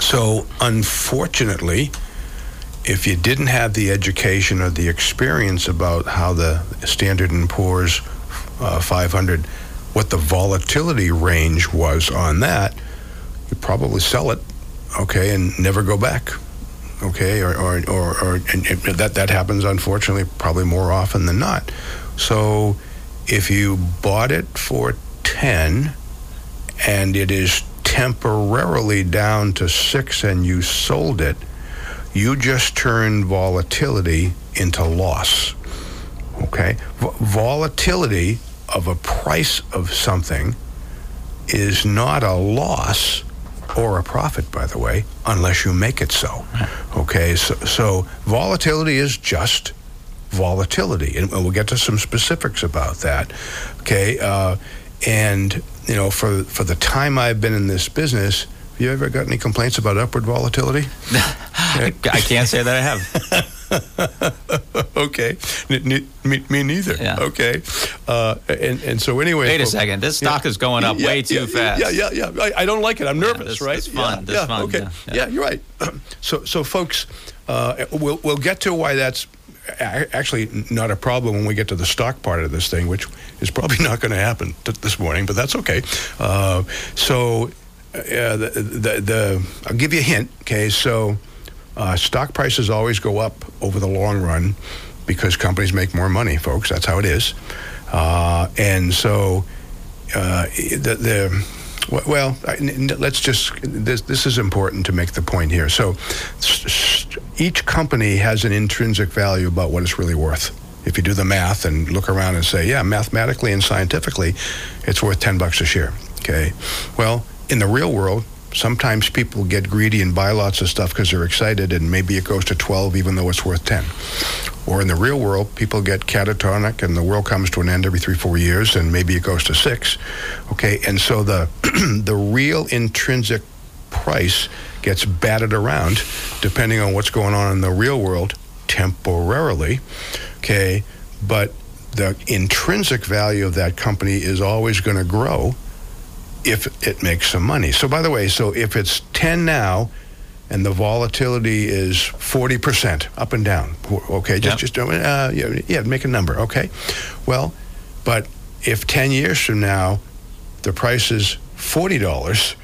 [SPEAKER 1] so, unfortunately, if you didn't have the education or the experience about how the Standard and Poor's uh, 500, what the volatility range was on that, probably sell it, okay, and never go back, okay, or or or, or that that happens unfortunately probably more often than not. So if you bought it for ten, and it is temporarily down to six, and you sold it, you just turned volatility into loss. Okay, v- volatility of a price of something is not a loss or a profit, by the way, unless you make it so. Okay, so, so volatility is just volatility, and we'll get to some specifics about that. Okay, uh, and you know, for for the time I've been in this business, have you ever got any complaints about upward volatility?
[SPEAKER 2] I can't say that I have.
[SPEAKER 1] okay, me, me, neither.
[SPEAKER 2] Yeah.
[SPEAKER 1] Okay, uh, and and so anyway.
[SPEAKER 2] Wait a second. This stock yeah, is going up
[SPEAKER 1] yeah,
[SPEAKER 2] way too
[SPEAKER 1] yeah,
[SPEAKER 2] fast.
[SPEAKER 1] Yeah, yeah, yeah. I, I, don't like it. I'm nervous.
[SPEAKER 2] this,
[SPEAKER 1] right?
[SPEAKER 2] This fun.
[SPEAKER 1] Yeah,
[SPEAKER 2] fun.
[SPEAKER 1] Okay. Yeah, you're right. so so folks, uh, we'll we'll get to why that's actually not a problem when we get to the stock part of this thing, which is probably not going to happen t- this morning, but that's okay. Uh, so, uh, the, the, the, I'll give you a hint. Okay, so uh, stock prices always go up over the long run because companies make more money, folks. That's how it is. Uh, and so uh, the, the well, let's just this, this is important to make the point here. So each company has an intrinsic value about what it's really worth. If you do the math and look around and say, yeah, mathematically and scientifically, it's worth 10 bucks a share. Okay. Well, in the real world, sometimes people get greedy and buy lots of stuff because they're excited and maybe it goes to 12 even though it's worth 10 or in the real world people get catatonic and the world comes to an end every three four years and maybe it goes to six okay and so the the real intrinsic price gets batted around depending on what's going on in the real world temporarily okay but the intrinsic value of that company is always going to grow if it makes some money. So, by the way, so if it's 10 now and the volatility is 40% up and down, okay, just, yep. just uh, yeah, yeah, make a number, okay? Well, but if 10 years from now the price is $40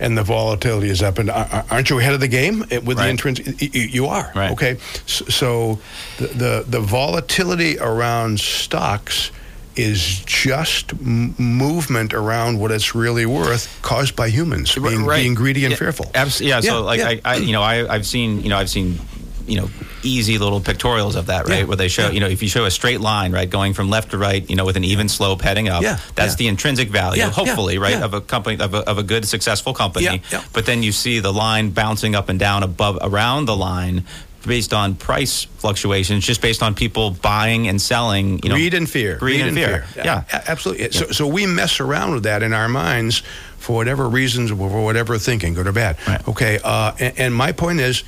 [SPEAKER 1] and the volatility is up, and aren't you ahead of the game with right. the intrinsic? You are,
[SPEAKER 2] right.
[SPEAKER 1] okay? So the, the, the volatility around stocks is just m- movement around what it's really worth caused by humans being, right. being greedy and
[SPEAKER 2] yeah,
[SPEAKER 1] fearful.
[SPEAKER 2] Abs- yeah, yeah, so like yeah. I, I, you know, I, I've seen, you know, I've seen you know easy little pictorials of that right yeah. where they show yeah. you know if you show a straight line right going from left to right you know with an even slope heading up
[SPEAKER 1] yeah.
[SPEAKER 2] that's the intrinsic value hopefully right of a company of a, of a good successful company but then you see the line bouncing up and down above around the line based on price fluctuations, just based on people buying and selling. You know,
[SPEAKER 1] greed and fear.
[SPEAKER 2] Greed, and, and fear.
[SPEAKER 1] fear. Yeah, yeah. absolutely. Yeah. So, so we mess around with that in our minds for whatever reasons, for whatever thinking, good or bad.
[SPEAKER 2] Right.
[SPEAKER 1] Okay. Uh, and, and my point is,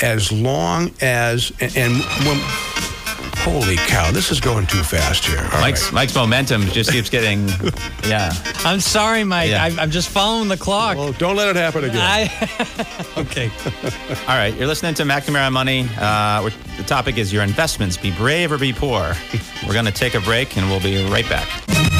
[SPEAKER 1] as long as and, and when Holy cow, this is going too fast here.
[SPEAKER 2] Mike's, right. Mike's momentum just keeps getting, yeah.
[SPEAKER 3] I'm sorry, Mike. Yeah. I, am just following the clock.
[SPEAKER 1] Well, don't let it happen again. I,
[SPEAKER 3] okay.
[SPEAKER 2] All right, you're listening to McNamara Money. Uh, the topic is your investments. Be brave or be poor. We're going to take a break, and we'll be right back.